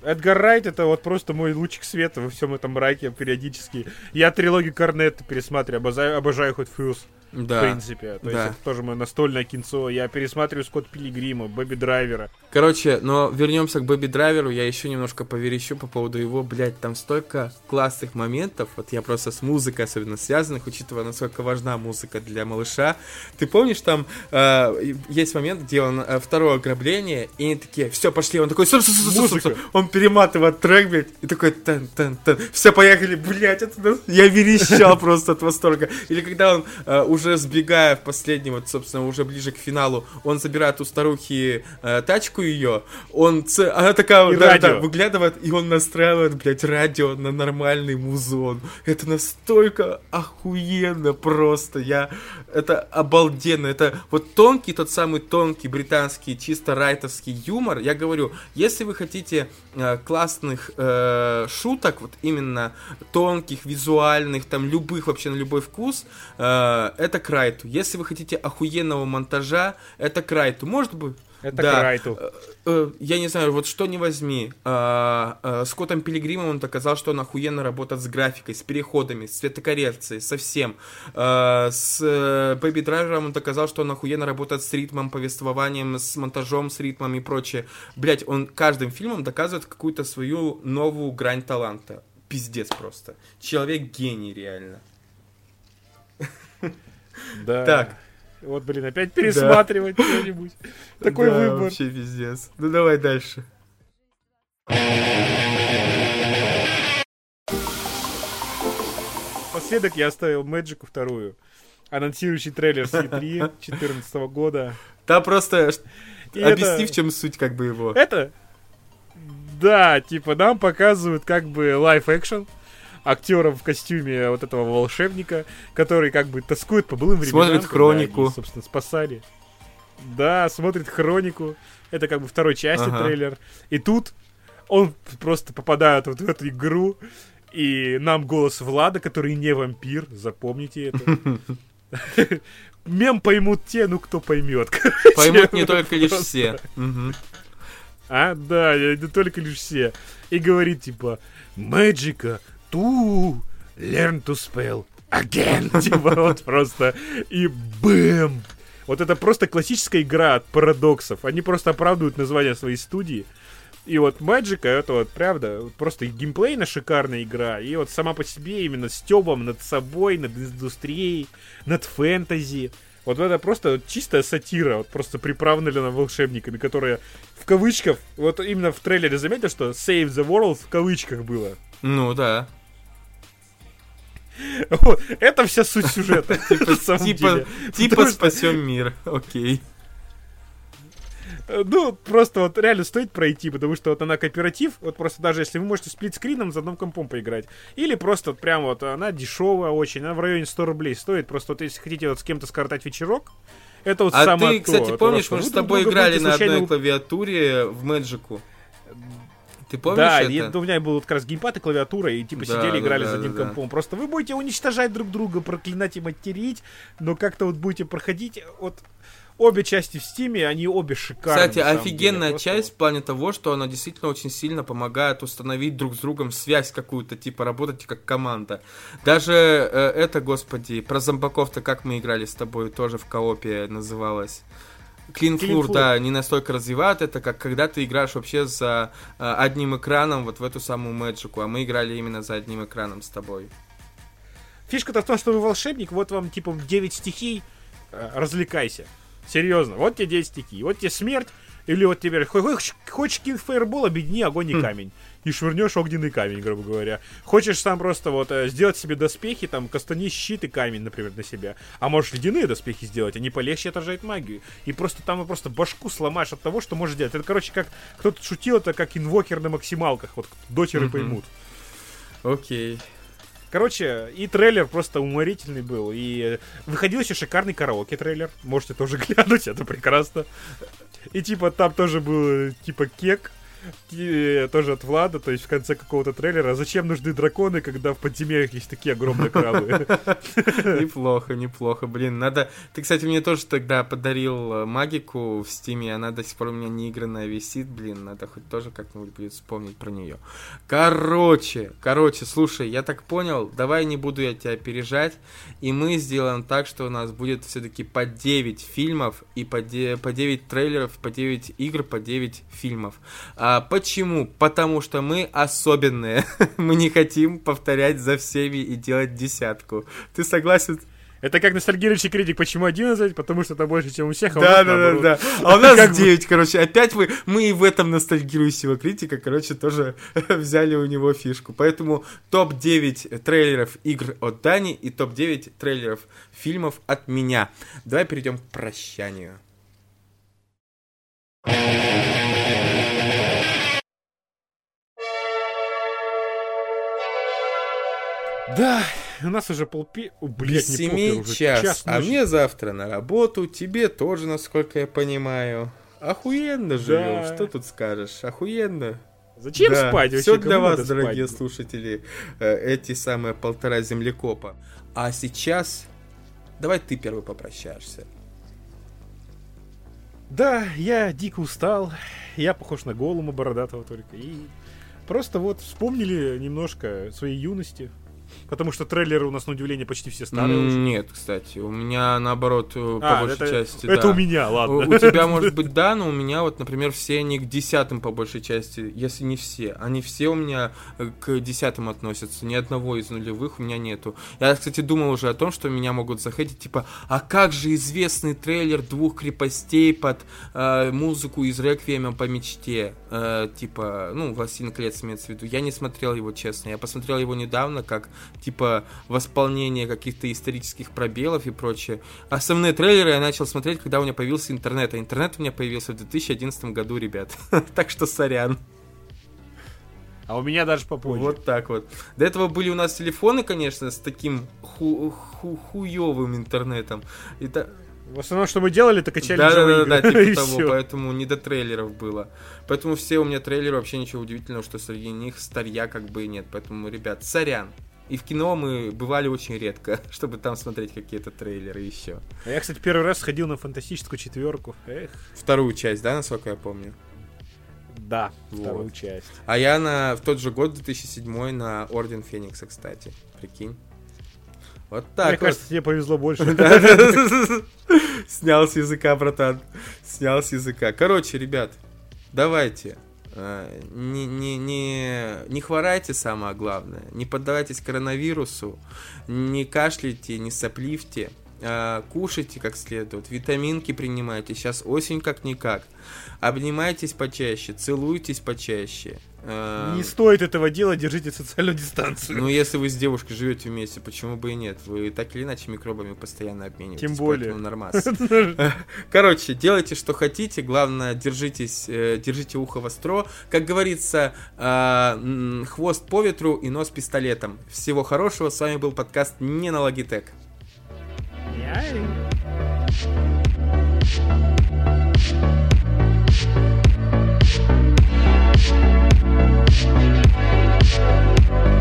Эдгар Райт это вот просто мой лучик света во всем этом мраке периодически. Я трилогию Корнетта пересматриваю, обожаю, обожаю хоть Фьюз. Да. В принципе. То да. есть это тоже мое настольное кинцо. Я пересматриваю Скотт Пилигрима, Бэби Драйвера. Короче, но вернемся к Бэби Драйверу. Я еще немножко поверещу по поводу его, блядь, там столько классных моментов. Вот я просто с музыкой особенно связанных, учитывая, насколько важна музыка для малыша. Ты помнишь, там э, есть момент, где он э, второе ограбление, и они такие, все, пошли. Он такой, стоп, стоп, стоп, стоп, стоп. Он перематывает трек, блядь, и такой, тан, тан, тан. Все, поехали, блядь, это... Я верещал просто от восторга. Или когда он э, уже уже сбегая в последний, вот, собственно, уже ближе к финалу, он забирает у старухи э, тачку ее, он, ц... она такая, и да, радио. да, выглядывает, и он настраивает, блядь, радио на нормальный музон. Это настолько охуенно просто, я, это обалденно, это вот тонкий, тот самый тонкий британский, чисто райтовский юмор, я говорю, если вы хотите э, классных э, шуток, вот именно тонких, визуальных, там, любых вообще на любой вкус, э, это это Крайту. Если вы хотите охуенного монтажа, это Крайту. Может быть... Это да. Крайту. Э, э, я не знаю, вот что не возьми. А, а, с Котом Пилигримом он доказал, что он охуенно работает с графикой, с переходами, с цветокоррекцией, со всем. А, с Бэби Драйвером он доказал, что он охуенно работает с ритмом, повествованием, с монтажом, с ритмом и прочее. Блять, он каждым фильмом доказывает какую-то свою новую грань таланта. Пиздец просто. Человек гений, реально. Да. Так. Вот, блин, опять пересматривать что-нибудь. Такой Да, выбор. вообще пиздец. Ну давай дальше. Последок я оставил Мэджику вторую. Анонсирующий трейлер с E3 2014 года. Да просто И объясни, это- в чем суть как бы его. Это, да, типа нам показывают как бы лайф экшен актеров в костюме вот этого волшебника, который как бы тоскует по былым временам. Смотрит хронику. они, собственно, спасали. Да, смотрит хронику. Это как бы второй части Ага. трейлер. И тут он просто попадает вот в эту игру, и нам голос Влада, который не вампир, запомните это. Мем поймут те, ну кто поймет. Поймут не только лишь все. А, да, не только лишь все. И говорит, типа, Magica, to learn to spell again. Типа, вот просто. И бэм! Вот это просто классическая игра от парадоксов. Они просто оправдывают название своей студии. И вот Magica, это вот, правда, просто геймплейно шикарная игра. И вот сама по себе именно стебом над собой, над индустрией, над фэнтези. Вот это просто чистая сатира, вот просто приправлена волшебниками, которые в кавычках, вот именно в трейлере заметил, что Save the World в кавычках было. Ну да. Вот, это вся суть сюжета. Типа, типа Потому что- спасем мир. Окей. Э, Ну, просто вот реально стоит пройти, потому что вот она кооператив, вот просто даже если вы можете сплитскрином за одном компом поиграть, или просто вот прям вот она дешевая очень, она в районе 100 рублей стоит, просто вот если хотите вот с кем-то скоротать вечерок, это вот А самое ты, то. кстати, помнишь, мы с тобой играли на одной клавиатуре в Мэджику. Ты помнишь да, это? и у меня был вот как раз геймпад и клавиатура, и типа Да, сидели, да, играли да, за одним да, да. компом. Просто вы будете уничтожать друг друга, проклинать и материть, но как-то вот будете проходить вот обе части в стиме, они обе шикарные. Кстати, офигенная деле. Часть вот. в плане того, что она действительно очень сильно помогает установить друг с другом связь какую-то, типа работать как команда. Даже э, это, господи, про зомбаков-то как мы играли с тобой тоже в коопе называлось. Floor. да, не настолько развивает это, как когда ты играешь вообще за э, одним экраном вот в эту самую Мэджику, а мы играли именно за одним экраном с тобой. Фишка-то в том, что вы волшебник, вот вам типа 9 стихий, э, развлекайся. Серьезно, вот тебе 9 стихий, вот тебе смерть, или вот тебе хо- хочешь, хочешь кинуть фаербол, объедини огонь и камень. И швырнешь огненный камень, грубо говоря. Хочешь сам просто вот э, сделать себе доспехи, там, кастани щит и камень, например, на себя. А можешь ледяные доспехи сделать, они полегче отражают магию. И просто там просто башку сломаешь от того, что можешь делать. Это, короче, как кто-то шутил, это как инвокер на максималках, вот дотеры Мгм. поймут. Окей. Короче, и трейлер просто уморительный был. И э, выходил еще шикарный караоке трейлер. Можете тоже глянуть, это прекрасно. И типа там тоже был э, типа кек. Э, тоже от Влада, то есть в конце какого-то трейлера. Зачем нужны драконы, когда в подземельях есть такие огромные крабы? Неплохо, неплохо. Блин, надо... Ты, кстати, мне тоже тогда подарил э, магику в стиме, она до сих пор у меня не игранная висит, блин, надо хоть тоже как-нибудь будет вспомнить про нее. Короче, короче, слушай, я так понял, давай не буду я тебя опережать, и мы сделаем так, что у нас будет все-таки по 9 фильмов и по 9 трейлеров, по 9 игр, по 9 фильмов. А, почему? Потому что мы особенные. мы не хотим повторять за всеми и делать десятку. Ты согласен? Это как ностальгирующий критик. Почему 11? Потому что это больше, чем у всех, а у Да, нас да, да, наоборот. да. А у нас Как бы- 9, короче. Опять мы, мы и в этом ностальгирующего критика, короче, тоже взяли у него фишку. Поэтому топ-9 трейлеров игр от Дани и топ-9 трейлеров фильмов от меня. Давай перейдем к прощанию. Да, у нас уже полпи... О, блядь, не похер, уже час, а ночи. мне завтра на работу, тебе тоже, насколько я понимаю. Охуенно живем, Да. что тут скажешь? Охуенно. Зачем Да, спать? Все для вас, спать? дорогие слушатели, э, эти самые полтора землекопа. А сейчас давай ты первый попрощаешься. Да, я дико устал. Я похож на голума бородатого только. И просто вот вспомнили немножко своей юности. Потому что трейлеры у нас, на удивление, почти все старые М, уже. Нет, кстати, у меня наоборот, э, по А, большей это, части, это да. у меня, ладно. У, у тебя, может быть, да, но у меня вот, например, все они к десятым по большей части, если не все. Они все у меня э, к десятым относятся. Ни одного из нулевых у меня нету. Я, кстати, думал уже о том, что меня могут захейтить, типа, а как же известный трейлер двух крепостей под э, музыку из Реквиема по мечте? Э, типа, ну, «Властелин колец» имеется в виду. Я не смотрел его, честно. Я посмотрел его недавно, как, типа, восполнение каких-то исторических пробелов и прочее. Основные трейлеры я начал смотреть, когда у меня появился интернет. А интернет у меня появился в 2011 году, ребят. Так что сорян. А у меня даже попозже. Вот так вот. До этого были у нас телефоны, конечно, с таким ху- ху- хуёвым интернетом. И та- В основном, что мы делали, это качали Да, да, да, да, типа того, всё. поэтому не до трейлеров было. Поэтому все у меня трейлеры, вообще ничего удивительного, что среди них старья как бы и нет. Поэтому, ребят, сорян. И в кино мы бывали очень редко, чтобы там смотреть какие-то трейлеры еще. А Я, кстати, первый раз сходил на фантастическую четверку. Эх, Вторую часть, да, насколько я помню? да, Вот. вторую часть. А я на, в тот же год, 2007, на Орден Феникса, кстати. Прикинь. Вот так Мне вот. кажется, тебе повезло больше. Снял с языка, братан. Снял с языка. Короче, ребят, давайте. Э, Не, не, не, не хворайте, самое главное. Не поддавайтесь коронавирусу. Не кашляйте, не сопливьте. э, Кушайте как следует. Витаминки принимайте. Сейчас осень как-никак. Обнимайтесь почаще. Целуйтесь почаще. э, Не стоит этого делать, держите социальную дистанцию. ну, если вы с девушкой живете вместе, почему бы и нет? Вы так или иначе микробами постоянно обмениваетесь. Тем более. нормас. Короче, делайте, что хотите. Главное, держитесь, э, держите ухо востро. Как говорится, э, хвост по ветру и нос пистолетом. Всего хорошего. С вами был подкаст «Не на Logitech». Яй. Thank you.